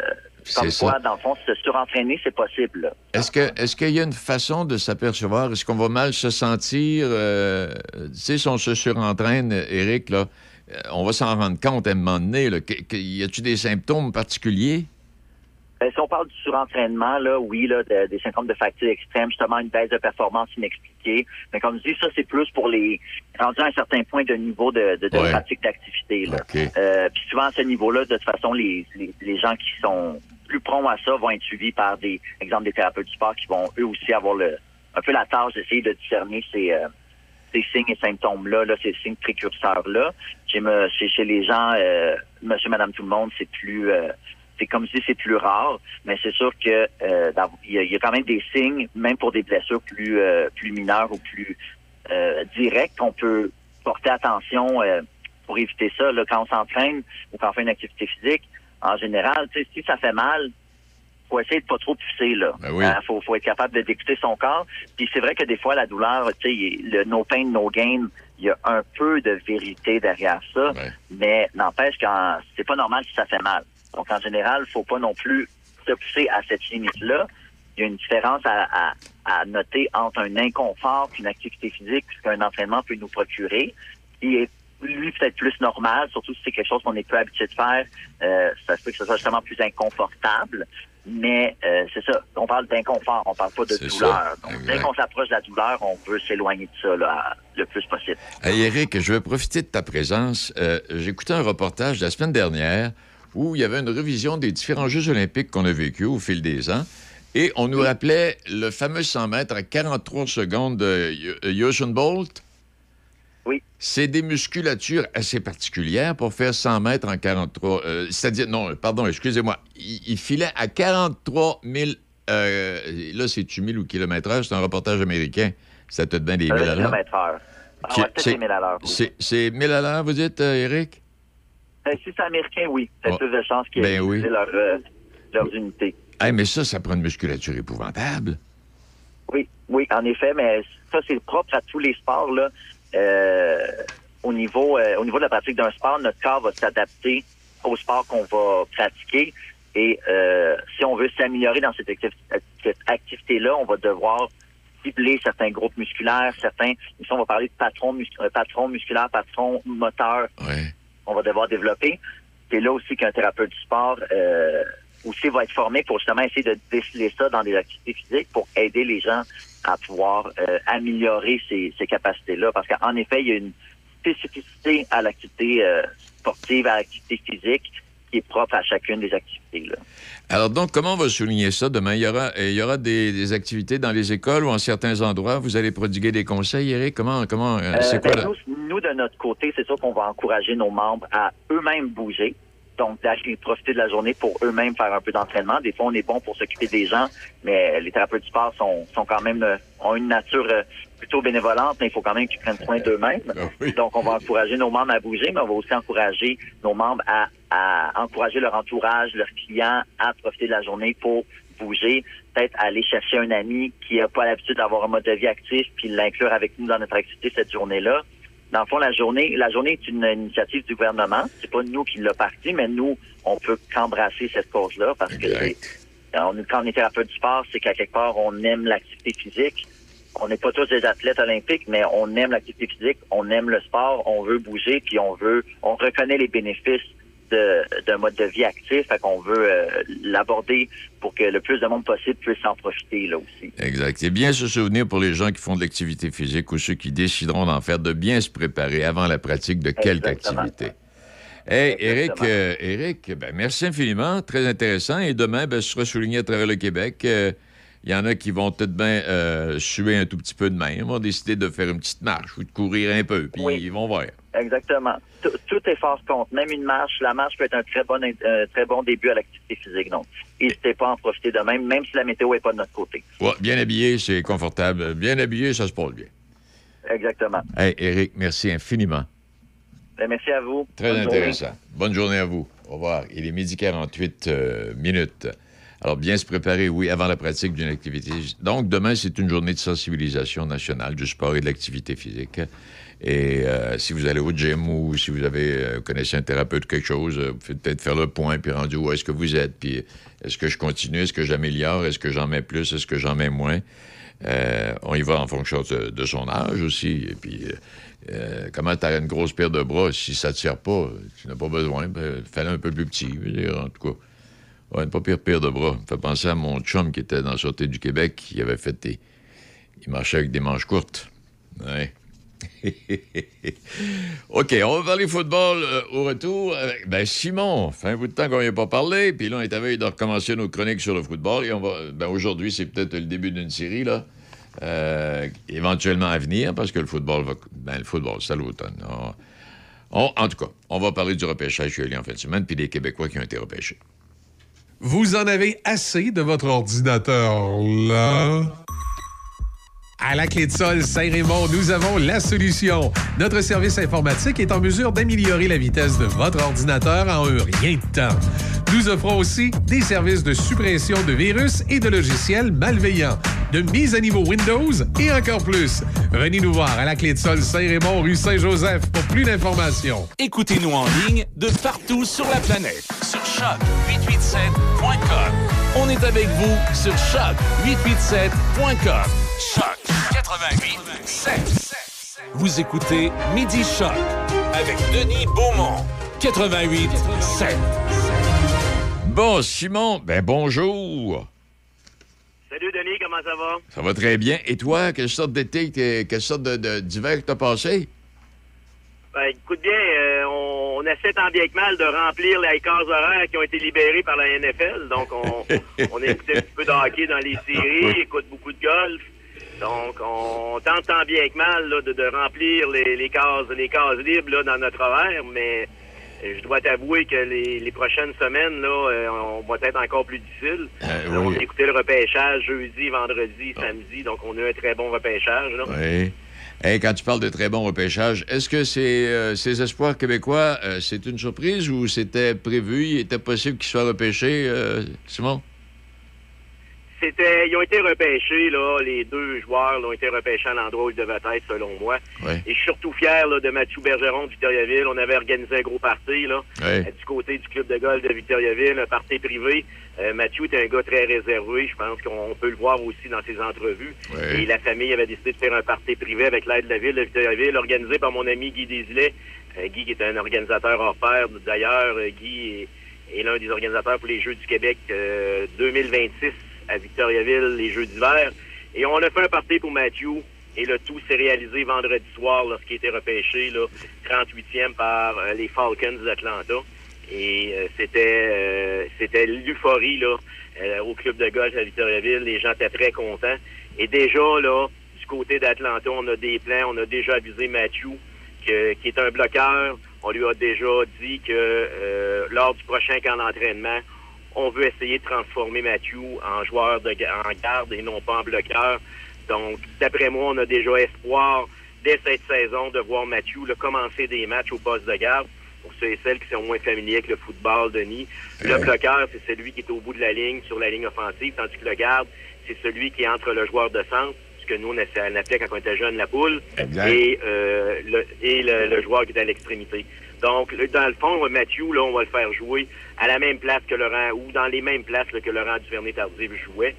comme quoi, ça. dans le fond, se surentraîner, c'est possible. Est-ce que est-ce qu'il y a une façon de s'apercevoir? Est-ce qu'on va mal se sentir? euh, tu sais, si on se surentraîne, Eric, là, euh, on va s'en rendre compte à un moment donné. Là, y a-tu des symptômes particuliers? Ben, si on parle du surentraînement, là, oui, là, de- des symptômes de fatigue extrême, justement une baisse de performance inexpliquée. Mais comme je dis, ça, c'est plus pour les rendus à un certain point de niveau de, de, de Ouais. pratique d'activité. là. OK. Euh, puis souvent, à ce niveau-là, de toute façon, les, les, les gens qui sont plus prompts à ça vont être suivis par des, exemple, des thérapeutes du sport qui vont eux aussi avoir le, un peu la tâche d'essayer de discerner ces, euh, ces signes et symptômes-là, là, ces signes précurseurs-là. Chez, me- chez, chez les gens, euh, monsieur, madame, tout le monde, c'est plus, euh, c'est comme si c'est plus rare, mais c'est sûr que euh, dans- il y, a- il y a quand même des signes, même pour des blessures plus euh, plus mineures ou plus euh, directes, qu'on peut porter attention euh, pour éviter ça. Là, quand on s'entraîne ou quand on fait une activité physique, en général, si ça fait mal, faut essayer de pas trop pousser là. oui. Euh, faut, faut être capable de d'écouter son corps. Puis c'est vrai que des fois la douleur, tu sais, le no pain no gain, il y a un peu de vérité derrière ça, mais n'empêche quand c'est pas normal si ça fait mal. Donc en général, faut pas non plus se pousser à cette limite-là. Il y a une différence à, à- à noter entre un inconfort puis une activité physique qu'un entraînement peut nous procurer. qui est lui peut-être plus normal, surtout si c'est quelque chose qu'on est peu habitué de faire, euh, ça se peut que ce soit justement plus inconfortable. Mais euh, c'est ça, on parle d'inconfort, on parle pas de douleur. ça, Donc, dès qu'on s'approche de la douleur, on veut s'éloigner de ça là, le plus possible. Hey, Eric, je vais profiter de ta présence. Euh, J'écoutais un reportage la semaine dernière où il y avait une révision des différents Jeux olympiques qu'on a vécus au fil des ans. Et on nous rappelait le fameux 100 mètres à 43 secondes de U- Usain Bolt. Oui. C'est des musculatures assez particulières pour faire 100 mètres en 43. euh, C'est-à-dire, non, pardon, excusez-moi. Il, il filait à 43 000. euh, là, c'est-tu 1000 ou kilomètres heure? C'est un reportage américain. Ça te donne des Euh, 1000 à l'heure. kilomètres heure. Ah ouais, peut-être c'est- des 1000 à l'heure. C'est c'est 1000 à l'heure, vous dites, euh, Eric? Euh, si c'est américain, oui. Peut-être Oh. plus de chances qu'ils Ben aient oui. leur, euh, leurs unités. Hey, mais ça, ça prend une musculature épouvantable. Oui, oui, en effet, mais ça, c'est propre à tous les sports. Là. Euh, au, niveau, euh, au niveau de la pratique d'un sport, notre corps va s'adapter au sport qu'on va pratiquer. Et euh, si on veut s'améliorer dans cette, acti- cette activité-là, on va devoir cibler certains groupes musculaires, certains, ici on va parler de patron, patron musculaire, patron moteur, on va devoir développer. C'est là aussi qu'un thérapeute du sport euh, aussi va être formé pour justement essayer de déceler ça dans des activités physiques pour aider les gens à pouvoir euh, améliorer ces, ces capacités-là. Parce qu'en effet, il y a une spécificité à l'activité euh, sportive, à l'activité physique qui est propre à chacune des activités. Là. Alors donc, comment on va souligner ça? Demain? Il y aura, il y aura des, des activités dans les écoles ou en certains endroits. Vous allez prodiguer des conseils, Eric? Comment, comment, euh, Euh, c'est quoi ben, là? nous, nous, de notre côté, c'est sûr qu'on va encourager nos membres à eux-mêmes bouger. Donc, d'aller profiter de la journée pour eux-mêmes faire un peu d'entraînement. Des fois, on est bon pour s'occuper des gens, mais les thérapeutes du sport sont, sont quand même, euh, ont une nature euh, plutôt bénévolente, mais il faut quand même qu'ils prennent soin d'eux-mêmes. Donc, on va encourager nos membres à bouger, mais on va aussi encourager nos membres à, à encourager leur entourage, leurs clients à profiter de la journée pour bouger, peut-être aller chercher un ami qui n'a pas l'habitude d'avoir un mode de vie actif, puis l'inclure avec nous dans notre activité cette journée-là. Dans le fond, la journée, la journée est une initiative du gouvernement. C'est pas nous qui l'a parti, mais nous, on peut qu'embrasser cette cause-là parce que c'est- on, quand on est thérapeute du sport, c'est qu'à quelque part, on aime l'activité physique. On n'est pas tous des athlètes olympiques, mais on aime l'activité physique, on aime le sport, on veut bouger, puis on veut, on reconnaît les bénéfices d'un mode de vie actif, fait qu'on veut euh, l'aborder pour que le plus de monde possible puisse en profiter là aussi. Exact. C'est bien se souvenir pour les gens qui font de l'activité physique ou ceux qui décideront d'en faire, de bien se préparer avant la pratique de quelque Exactement. activité. Hey, Eric, euh, Eric ben, merci infiniment. Très intéressant. Et demain, ben, ce sera souligné à travers le Québec. Euh, Il y en a qui vont peut-être bien euh, suer un tout petit peu de main. Ils vont décider de faire une petite marche ou de courir un peu, puis ils vont voir. Exactement. Tout, tout effort compte. Même une marche, la marche peut être un très bon, un très bon début à l'activité physique. Donc, n'hésitez pas à en profiter de même, même si la météo n'est pas de notre côté. Ouais, bien habillé, c'est confortable. Bien habillé, ça se passe bien. Exactement. Hey, Eric, merci infiniment. Ben, merci à vous. Très Bonne journée. intéressant. Bonne journée à vous. Au revoir. Il est midi 48 euh, minutes. Alors, bien se préparer, oui, avant la pratique d'une activité. Donc, demain, c'est une journée de sensibilisation nationale du sport et de l'activité physique. Et euh, si vous allez au gym ou si vous avez euh, connaissez un thérapeute quelque chose, euh, peut-être faire le point, puis rendu où est-ce que vous êtes, puis est-ce que je continue, est-ce que j'améliore, est-ce que j'en mets plus, est-ce que j'en mets moins. Euh, on y va en fonction de, son âge aussi. Et puis, comment tu as une grosse paire de bras, si ça ne te sert pas, tu n'as pas besoin, ben, fais-le un peu plus petit. je veux dire, en tout cas, ouais, une pas pire paire de bras. Ça fait penser à mon chum qui était dans la Sûreté du Québec, qui avait fait des... Il marchait avec des manches courtes. OK, on va parler football euh, au retour. avec- ben, Simon, fait un bout de temps qu'on n'y a pas parlé, puis là, on est à veille de recommencer nos chroniques sur le football. Et on va, ben, aujourd'hui, c'est peut-être le début d'une série, là, euh, éventuellement à venir, parce que le football va. Ben, le football, c'est l'automne. En tout cas, on va parler du repêchage lieu en fin de semaine, puis des Québécois qui ont été repêchés. Vous en avez assez de votre ordinateur, là? À la clé de sol Saint-Raymond, nous avons la solution. Notre service informatique est en mesure d'améliorer la vitesse de votre ordinateur en un rien de temps. Nous offrons aussi des services de suppression de virus et de logiciels malveillants, de mise à niveau Windows et encore plus. Venez nous voir à la clé de sol Saint-Raymond, rue Saint-Joseph pour plus d'informations. Écoutez-nous en ligne de partout sur la planète. Sur choc887.com. On est avec vous sur choc887.com. Choc 88.7. Vous écoutez Midi Choc avec Denis Beaumont. 88 7. Bon, Simon, ben bonjour. Salut Denis, comment ça va? Ça va très bien. Et toi, quelle sorte d'été, que- quelle sorte de- de- d'hiver que t'as passé? Ben, écoute bien, euh, on, on essaie tant bien que mal de remplir les cases horaires qui ont été libérées par la NFL. Donc, on, on écoute un petit peu de hockey dans les séries, écoute beaucoup de golf. Donc, on tente tant bien que mal là, de, de remplir les, les cases les cases libres là, dans notre horaire, mais euh, je dois t'avouer que les, les prochaines semaines là, euh, on va être encore plus difficiles. Euh, On a écouté le repêchage jeudi, vendredi, samedi, donc on a eu un très bon repêchage. Là. Oui. Hey, quand tu parles de très bon repêchage, est-ce que euh, ces espoirs québécois, euh, c'est une surprise ou c'était prévu? Il était possible qu'ils soient repêchés, euh, Simon? C'était, ils ont été repêchés, là, les deux joueurs là, ont été repêchés à l'endroit où ils devaient être, selon moi. Et je suis surtout fier là, de Mathieu Bergeron de Victoriaville. On avait organisé un gros party là, Ouais. euh, du côté du club de golf de Victoriaville, un party privé. Euh, Mathieu est un gars très réservé. Je pense qu'on peut le voir aussi dans ses entrevues. Et la famille avait décidé de faire un party privé avec l'aide de la ville de Victoriaville, organisé par mon ami Guy Desilets. Euh, Guy qui est un organisateur hors pair. D'ailleurs, euh, Guy est, est l'un des organisateurs pour les Jeux du Québec euh, 2026 à Victoriaville, les Jeux d'hiver. Et on a fait un party pour Mathieu. Et le tout s'est réalisé vendredi soir lorsqu'il été repêché, là, 38e par euh, les Falcons d'Atlanta. Et euh, c'était euh, c'était l'euphorie là euh, au club de golf à Victoriaville. Les gens étaient très contents. Et déjà là, du côté d'Atlanta, on a des plans. On a déjà avisé Mathieu que- qui est un bloqueur. On lui a déjà dit que euh, lors du prochain camp d'entraînement, on veut essayer de transformer Mathieu en joueur de en garde et non pas en bloqueur. Donc, d'après moi, on a déjà espoir dès cette saison de voir Mathieu commencer des matchs au poste de garde. Pour ceux et celles qui sont moins familiers avec le football, Denis. Le bloqueur, c'est celui qui est au bout de la ligne, sur la ligne offensive, tandis que le garde, c'est celui qui est entre le joueur de centre, ce que nous, on appelait quand on était jeune la poule, Exact. et, euh, le, et le, le joueur qui est à l'extrémité. Donc, dans le fond, Mathieu, là, on va le faire jouer à la même place que Laurent, ou dans les mêmes places là, que Laurent Duvernay-Tardif jouait.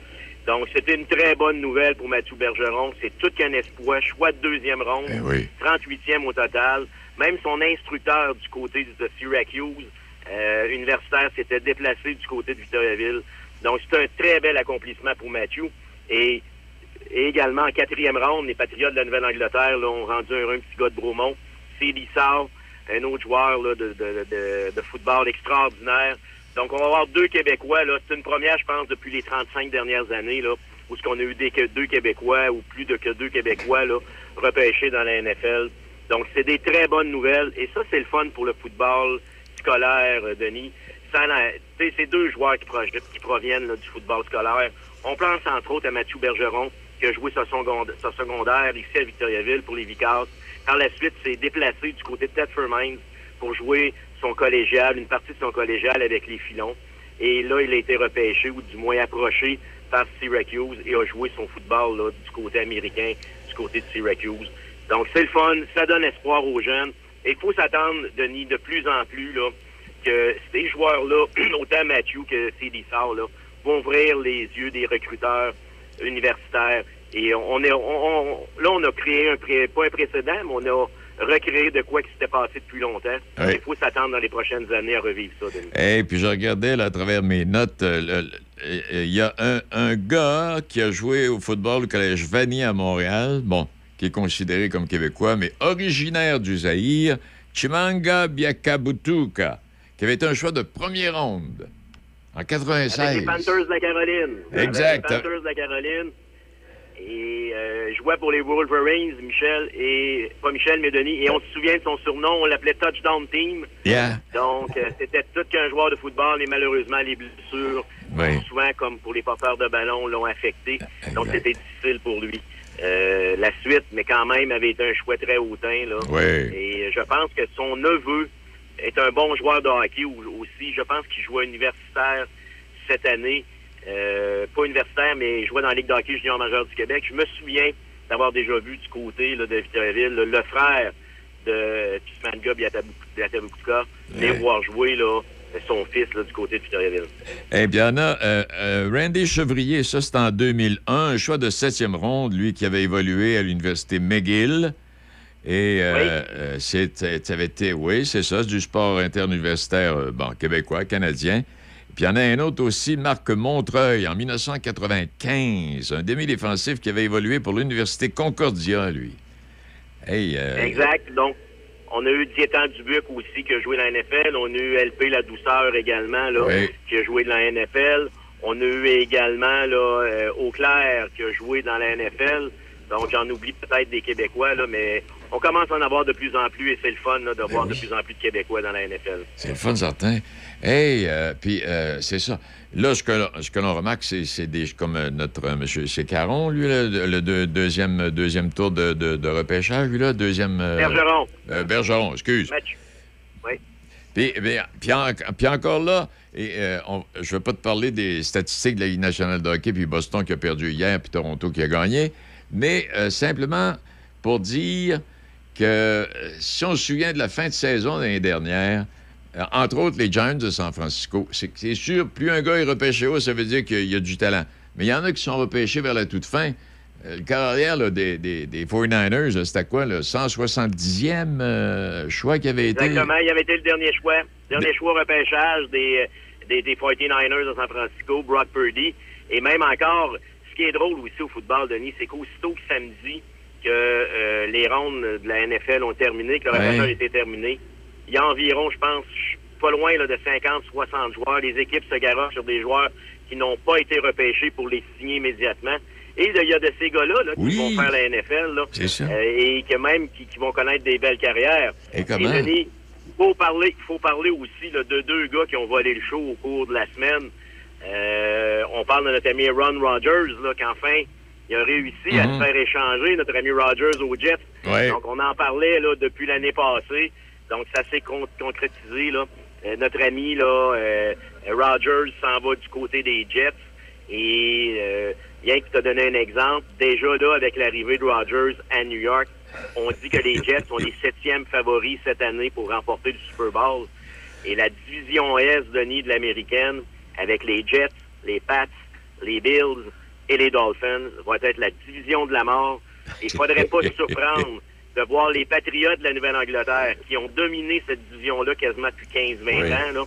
Donc, c'était une très bonne nouvelle pour Mathieu Bergeron. C'est tout qu'un espoir. Choix de deuxième ronde. Eh oui. 38e au total. Même son instructeur du côté de Syracuse, euh, universitaire, s'était déplacé du côté de Victoriaville. Donc, c'est un très bel accomplissement pour Mathieu. Et, et également, en quatrième ronde, les Patriotes de la Nouvelle-Angleterre là, ont rendu un, un petit gars de Bromont. C.D. Sarr, un autre joueur de, football extraordinaire. Donc, on va avoir deux Québécois. C'est une première, je pense, depuis les 35 dernières années, où ce qu'on a eu des, que deux Québécois ou plus de que deux Québécois repêchés dans la NFL. Donc, c'est des très bonnes nouvelles. Et ça, c'est le fun pour le football scolaire, euh, Denis. C'est deux joueurs qui, pro- qui proviennent du football scolaire. On pense entre autres à Mathieu Bergeron, qui a joué sa secondaire, sa secondaire ici à Victoriaville pour les Vicars. Par la suite, s'est déplacé du côté de Thetford Mines pour jouer son collégial, une partie de son collégial avec les filons. Et là, il a été repêché, ou du moins approché, par Syracuse et a joué son football là, du côté américain, du côté de Syracuse. Donc, c'est le fun, ça donne espoir aux jeunes. Et il faut s'attendre, Denis, de plus en plus, là, que ces joueurs-là, autant Mathieu que C.D. Sarr, là, vont ouvrir les yeux des recruteurs universitaires. Et on est, on- on- là, on a créé un, pré- pas un précédent, mais on a recréé de quoi qui s'était passé depuis longtemps. Oui. Il faut s'attendre dans les prochaines années à revivre ça. Et puis je regardais là, à travers mes notes, euh, euh, il y a un, un gars qui a joué au football au collège Vanier à Montréal, bon, qui est considéré comme québécois, mais originaire du Zaïre, Chimanga Biakabutuka, qui avait été un choix de première ronde en Avec 96. les Panthers de la Caroline. Exact. Avec les Panthers de la Caroline. Et euh, jouait pour les Wolverines, Michel, et pas Michel, mais Denis. Et on se souvient de son surnom, on l'appelait Touchdown Team. Yeah. Donc, euh, c'était tout qu'un joueur de football, mais malheureusement, les blessures, Oui. souvent, comme pour les porteurs de ballon, l'ont affecté. Donc, c'était difficile pour lui. Euh, la suite, mais quand même, avait été un choix très hautain. Là. Oui. Et je pense que son neveu est un bon joueur de hockey au- aussi. Je pense qu'il jouait universitaire cette année. Euh, pas universitaire, mais jouait dans la Ligue de hockey junior majeur du Québec. Je me souviens d'avoir déjà vu du côté là, de Victoriaville le, le frère de Pismanga Biatabukuka venir Ouais. voir jouer là, son fils là, du côté de Victoriaville. Eh bien, il y en a euh, euh, Randy Chevrier, ça c'est en 2001, un choix de septième ronde, lui qui avait évolué à l'université McGill. Et euh, euh, c'est- ça avait été, oui, c'est ça, c'est du sport interuniversitaire euh, bon, québécois, canadien. Puis il y en a un autre aussi, Marc Montreuil, en 1995, un demi-défensif qui avait évolué pour l'Université Concordia, lui. Hey, euh, Exact. Donc, on a eu Diétan Dubuc aussi qui a joué dans la NFL. On a eu LP La Douceur également, là, Oui. qui a joué dans la NFL. On a eu également là, euh, Auclair qui a joué dans la NFL. Donc, j'en oublie peut-être des Québécois, là, mais on commence à en avoir de plus en plus et c'est le fun là, de voir de plus en plus de Québécois dans la NFL. C'est le fun, certain. Hey, euh, puis euh, c'est ça. Là, ce que, ce que l'on remarque, c'est, des, comme euh, notre euh, monsieur, c'est Caron, lui, là, le, le deux- deuxième, deuxième tour de, de, de repêchage, lui, là, deuxième... Bergeron. Bergeron, excuse. Match. Oui. Puis, bien, puis, en- puis encore là, et, euh, on- je ne vais pas te parler des statistiques de la Ligue nationale de hockey, puis Boston qui a perdu hier, puis Toronto qui a gagné, mais euh, simplement pour dire que si on se souvient de la fin de saison de l'année dernière, entre autres les Giants de San Francisco, c'est sûr, plus un gars est repêché haut, ça veut dire qu'il y a du talent. Mais il y en a qui sont repêchés vers la toute fin. Euh, le carrière là, des, des, des 49ers, là, c'était quoi, le 170e euh, choix qui avait été... Exactement. Il avait été le dernier choix. Dernier choix repêchage des, des, des 49ers de San Francisco, Brock Purdy. Et même encore, ce qui est drôle aussi au football, Denis, c'est qu'aussitôt que samedi, que euh, les rondes de la NFL ont terminé, que le Ouais. repêchage a été terminé, il y a environ, je pense, pas loin là, de 50, 60 joueurs. Les équipes se garochent sur des joueurs qui n'ont pas été repêchés pour les signer immédiatement. Et il y a de ces gars-là là, qui Oui. vont faire la NFL là, euh, et que même qui, qui vont connaître des belles carrières. Et comment? Denis, faut parler, faut parler aussi là, de deux gars qui ont volé le show au cours de la semaine. Euh, on parle de notre ami Ron Rodgers, là, qu'enfin, il a réussi à Mhm. se faire échanger, notre ami Rodgers aux Jets. Ouais. Donc, on en parlait là, depuis l'année passée. Donc, ça s'est con- concrétisé. Là. Euh, notre ami là, euh, Rodgers s'en va du côté des Jets. Et euh, bien que tu donné un exemple, déjà là, avec l'arrivée de Rodgers à New York, on dit que les Jets sont les septièmes favoris cette année pour remporter le Super Bowl. Et la division S, Denis, de l'américaine, avec les Jets, les Pats, les Bills et les Dolphins, va être la division de la mort. Il faudrait pas se surprendre de voir les Patriots de la Nouvelle-Angleterre qui ont dominé cette division-là quasiment depuis 15-20 Oui. ans. Là.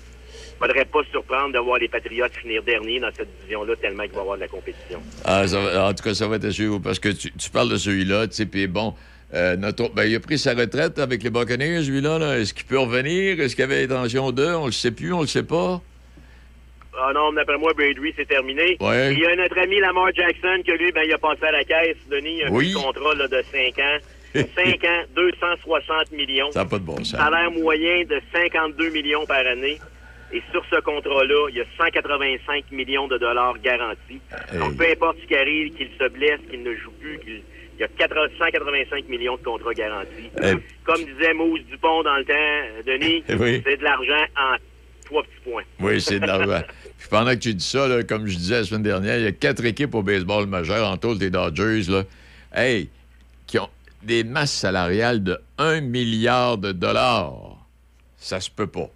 faudrait pas se surprendre de voir les Patriots finir dernier dans cette division-là tellement qu'il va y avoir de la compétition. Ah, ça va- en tout cas, ça va être suivre parce que tu, tu parles de celui-là, tu sais, puis bon, euh, notre, ben, il a pris sa retraite avec les Buccaneers, lui-là. Là. Est-ce qu'il peut revenir? Est-ce qu'il avait l'intention d'eux? On le sait plus, on le sait pas. Ah non, d'après moi, Brady, c'est terminé. Ouais. Il y a notre ami Lamar Jackson, que lui, ben, il a passé à la caisse. Denis, il a Oui. pris le contrat là, de 5 ans. 5 ans, 260 millions. Ça n'a pas de bon sens. Salaire moyen de 52 millions par année. Et sur ce contrat-là, il y a 185 millions de dollars garantis. Donc, peu importe ce qui arrive, qu'il se blesse, qu'il ne joue plus, qu'il il y a 4 185 millions de contrats garantis. Eh. Comme disait Mousse Dupont dans le temps, Denis, Oui. c'est de l'argent en trois petits points. Oui, c'est de l'argent. Puis pendant que tu dis ça, là, comme je disais la semaine dernière, il y a quatre équipes au baseball majeur, entre autres les Dodgers, là, hey, des masses salariales de 1 milliard de dollars. Ça se peut pas.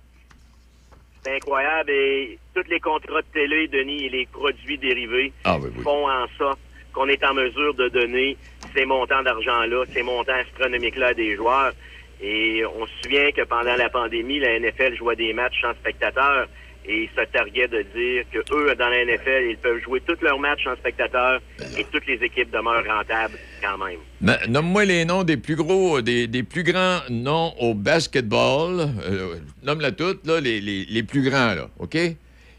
C'est incroyable. Et tous les contrats de télé, Denis, et les produits dérivés Ah oui, oui. font en sorte qu'on est en mesure de donner ces montants d'argent-là, ces montants astronomiques-là à des joueurs. Et on se souvient que pendant la pandémie, la NFL jouait des matchs sans spectateurs et ils se targuaient de dire que eux, dans la NFL, ils peuvent jouer tous leurs matchs sans spectateurs et toutes les équipes demeurent rentables quand même. Na- Nomme-moi les noms des plus gros, des, des plus grands noms au basketball. Euh, Nomme-la toutes, là, les, les- les plus grands, là, OK?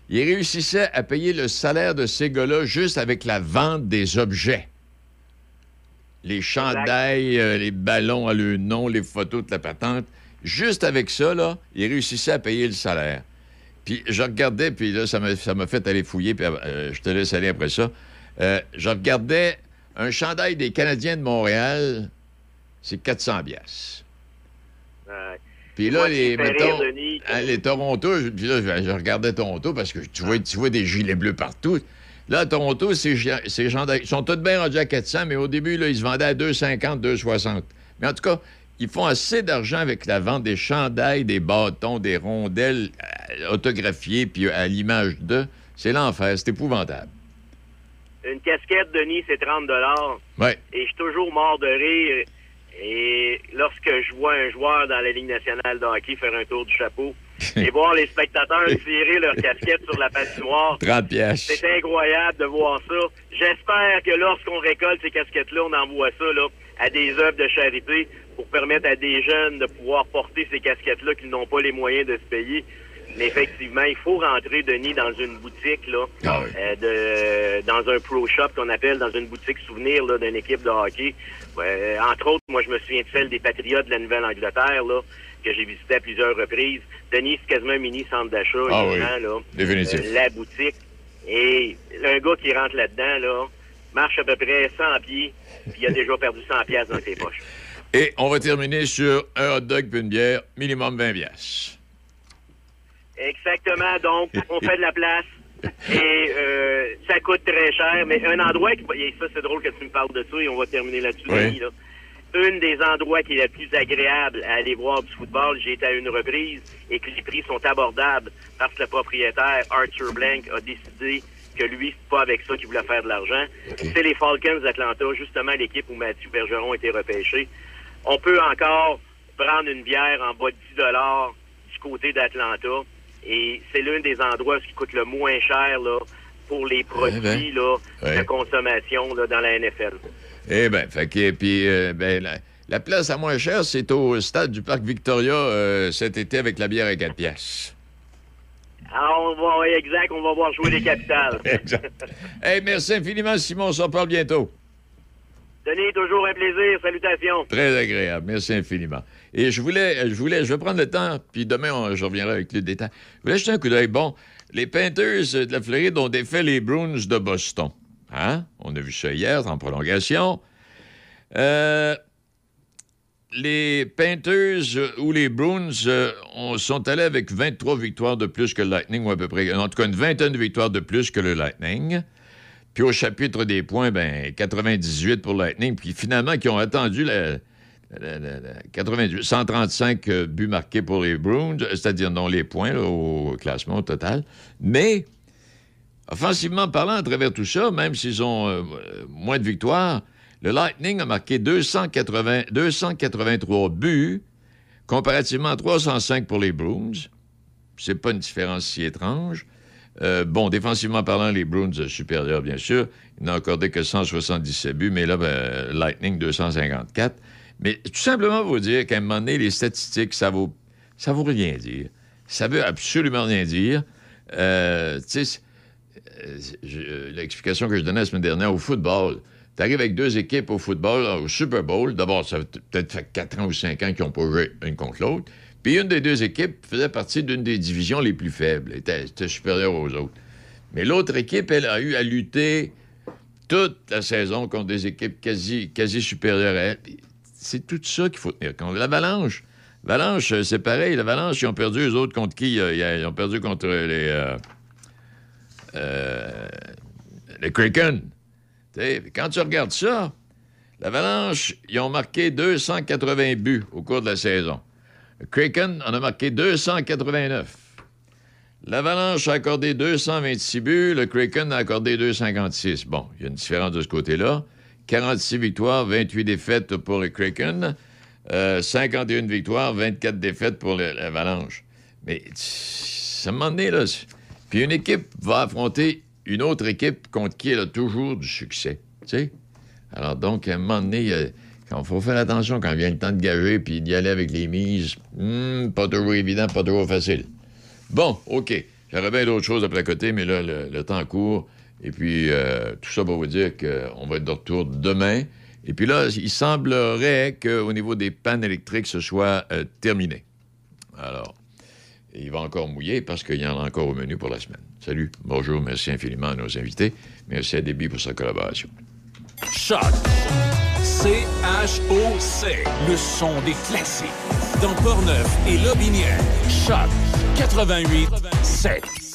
Ils réussissaient à payer le salaire de ces gars-là juste avec la vente des objets. Les chandails, euh, les ballons à leur nom, les photos de la patente. Juste avec ça, là, ils réussissaient à payer le salaire. Puis je regardais, puis là, ça m'a ça m'a fait aller fouiller, puis euh, je te laisse aller après ça. Euh, je regardais un chandail des Canadiens de Montréal, c'est 400 piastres. Euh, Puis là, Moi, les, mettons, Denis, hein, les Toronto, je, puis là, je, je regardais Toronto parce que tu vois, tu vois des gilets bleus partout. Là, à Toronto, ces, ces chandails ils sont tous bien rendus à 400, mais au début, là, ils se vendaient à 250, 260. Mais en tout cas, ils font assez d'argent avec la vente des chandails, des bâtons, des rondelles euh, autographiées, puis à l'image d'eux. C'est l'enfer, c'est épouvantable. Une casquette, Denis, c'est 30 Ouais. Et je suis toujours mort de rire. Et lorsque je vois un joueur dans la Ligue nationale de hockey faire un tour du chapeau et voir les spectateurs tirer leur casquette sur la patinoire, 30 pièces. c'est incroyable de voir ça. J'espère que lorsqu'on récolte ces casquettes-là, on envoie ça là, à des œuvres de charité pour permettre à des jeunes de pouvoir porter ces casquettes-là qu'ils n'ont pas les moyens de se payer. Mais effectivement, il faut rentrer, Denis, dans une boutique, là, Ah euh, de, dans un pro shop qu'on appelle, dans une boutique souvenir là, d'une équipe de hockey. Entre autres, moi, je me souviens de celle des Patriotes de la Nouvelle-Angleterre, là, que j'ai visité à plusieurs reprises. Denis, c'est quasiment un mini centre d'achat, Ah oui, là. définitif. Euh, la boutique. Et un gars qui rentre là-dedans, là, marche à peu près 100 pieds, puis il a déjà perdu 100 pièces dans ses poches. Et on va terminer sur un hot dog puis une bière, minimum 20 pièces. Exactement. Donc, on fait de la place. Et euh, ça coûte très cher, mais un endroit qui... Et ça, c'est drôle que tu me parles de ça, et on va terminer là-dessus, Oui. Denis, là. Une des endroits qui est le plus agréable à aller voir du football, j'ai été à une reprise, et que les prix sont abordables parce que le propriétaire, Arthur Blank, a décidé que lui, c'est pas avec ça qu'il voulait faire de l'argent. C'est les Falcons d'Atlanta, justement l'équipe où Mathieu Bergeron a été repêché. On peut encore prendre une bière en bas de 10 dollars du côté d'Atlanta. Et c'est l'un des endroits qui coûte le moins cher là, pour les produits ben, là, ouais. de consommation là, dans la NFL. Eh bien, fait que, puis, euh, ben, la, la place la moins chère, c'est au stade du Parc Victoria euh, cet été avec la bière à 4 pièces. Ah, on va, exact, on va voir jouer les capitales. Hey, merci infiniment, Simon. On s'en parle bientôt. Denis, toujours un plaisir. Salutations. Très agréable. Merci infiniment. Et je voulais, je voulais, je vais prendre le temps, puis demain, je reviendrai avec les détails. Je voulais jeter un coup d'œil. Bon, les Panthers de la Floride ont défait les Bruins de Boston. Hein? On a vu ça hier en prolongation. Euh, les Panthers euh, ou les Bruins euh, on- sont allés avec 23 victoires de plus que le Lightning, ou à peu près, en tout cas une vingtaine de victoires de plus que le Lightning. Puis au chapitre des points, ben 98 pour le Lightning, puis finalement qui ont attendu la, la- la- la- 98, 135 euh, buts marqués pour les Bruins, c'est-à-dire non les points au classement au total. Mais offensivement parlant, à travers tout ça, même s'ils ont euh, moins de victoires, le Lightning a marqué 280, 283 buts, comparativement à 305 pour les Bruins. C'est pas une différence si étrange. Euh, bon, défensivement parlant, les Bruins euh, supérieurs, bien sûr. Ils n'ont accordé que 177 buts, mais là, ben, Lightning 254. Mais tout simplement vous dire qu'à un moment donné, les statistiques, ça vaut, ça vaut rien dire. Ça veut absolument rien dire. Euh, tu sais, euh, euh, l'explication que je donnais la semaine dernière au football, tu arrives avec deux équipes au football, au Super Bowl. D'abord, ça peut-être fait 4 ans ou 5 ans qu'ils n'ont pas joué une contre l'autre. Puis une des deux équipes faisait partie d'une des divisions les plus faibles, était, était supérieure aux autres. Mais l'autre équipe, elle a eu à lutter toute la saison contre des équipes quasi, quasi supérieures à elle. C'est tout ça qu'il faut tenir compte. L'Avalanche, l'Avalanche, euh, c'est pareil. L'Avalanche, ils ont perdu, eux autres, contre qui? euh, Ils ont perdu contre les... euh, euh, les Kraken. Quand tu regardes ça, l'Avalanche, ils ont marqué 280 buts au cours de la saison. Kraken en a marqué 289. L'Avalanche a accordé 226 buts, le Kraken a accordé 256. Bon, il y a une différence de ce côté-là. 46 victoires, 28 défaites pour le Kraken. Euh, 51 victoires, 24 défaites pour l'Avalanche. Mais ça m'a donné, là. Puis une équipe va affronter une autre équipe contre qui elle a toujours du succès. Tu sais? Alors donc, à un moment donné, il faut faire attention quand vient le temps de gager puis d'y aller avec les mises. Hmm, pas toujours évident, pas toujours facile. Bon, OK. J'aurais bien d'autres choses à côté, mais là, le, temps court. Et puis, euh, tout ça pour vous dire qu'on va être de retour demain. Et puis là, il semblerait qu'au niveau des pannes électriques, ce soit euh, terminé. Alors, il va encore mouiller parce qu'il y en a encore au menu pour la semaine. Salut, bonjour, merci infiniment à nos invités. Merci à Déby pour sa collaboration. C-H-O-C. Le son des classiques. Dans Portneuf et Lobinière. Choc 88 7.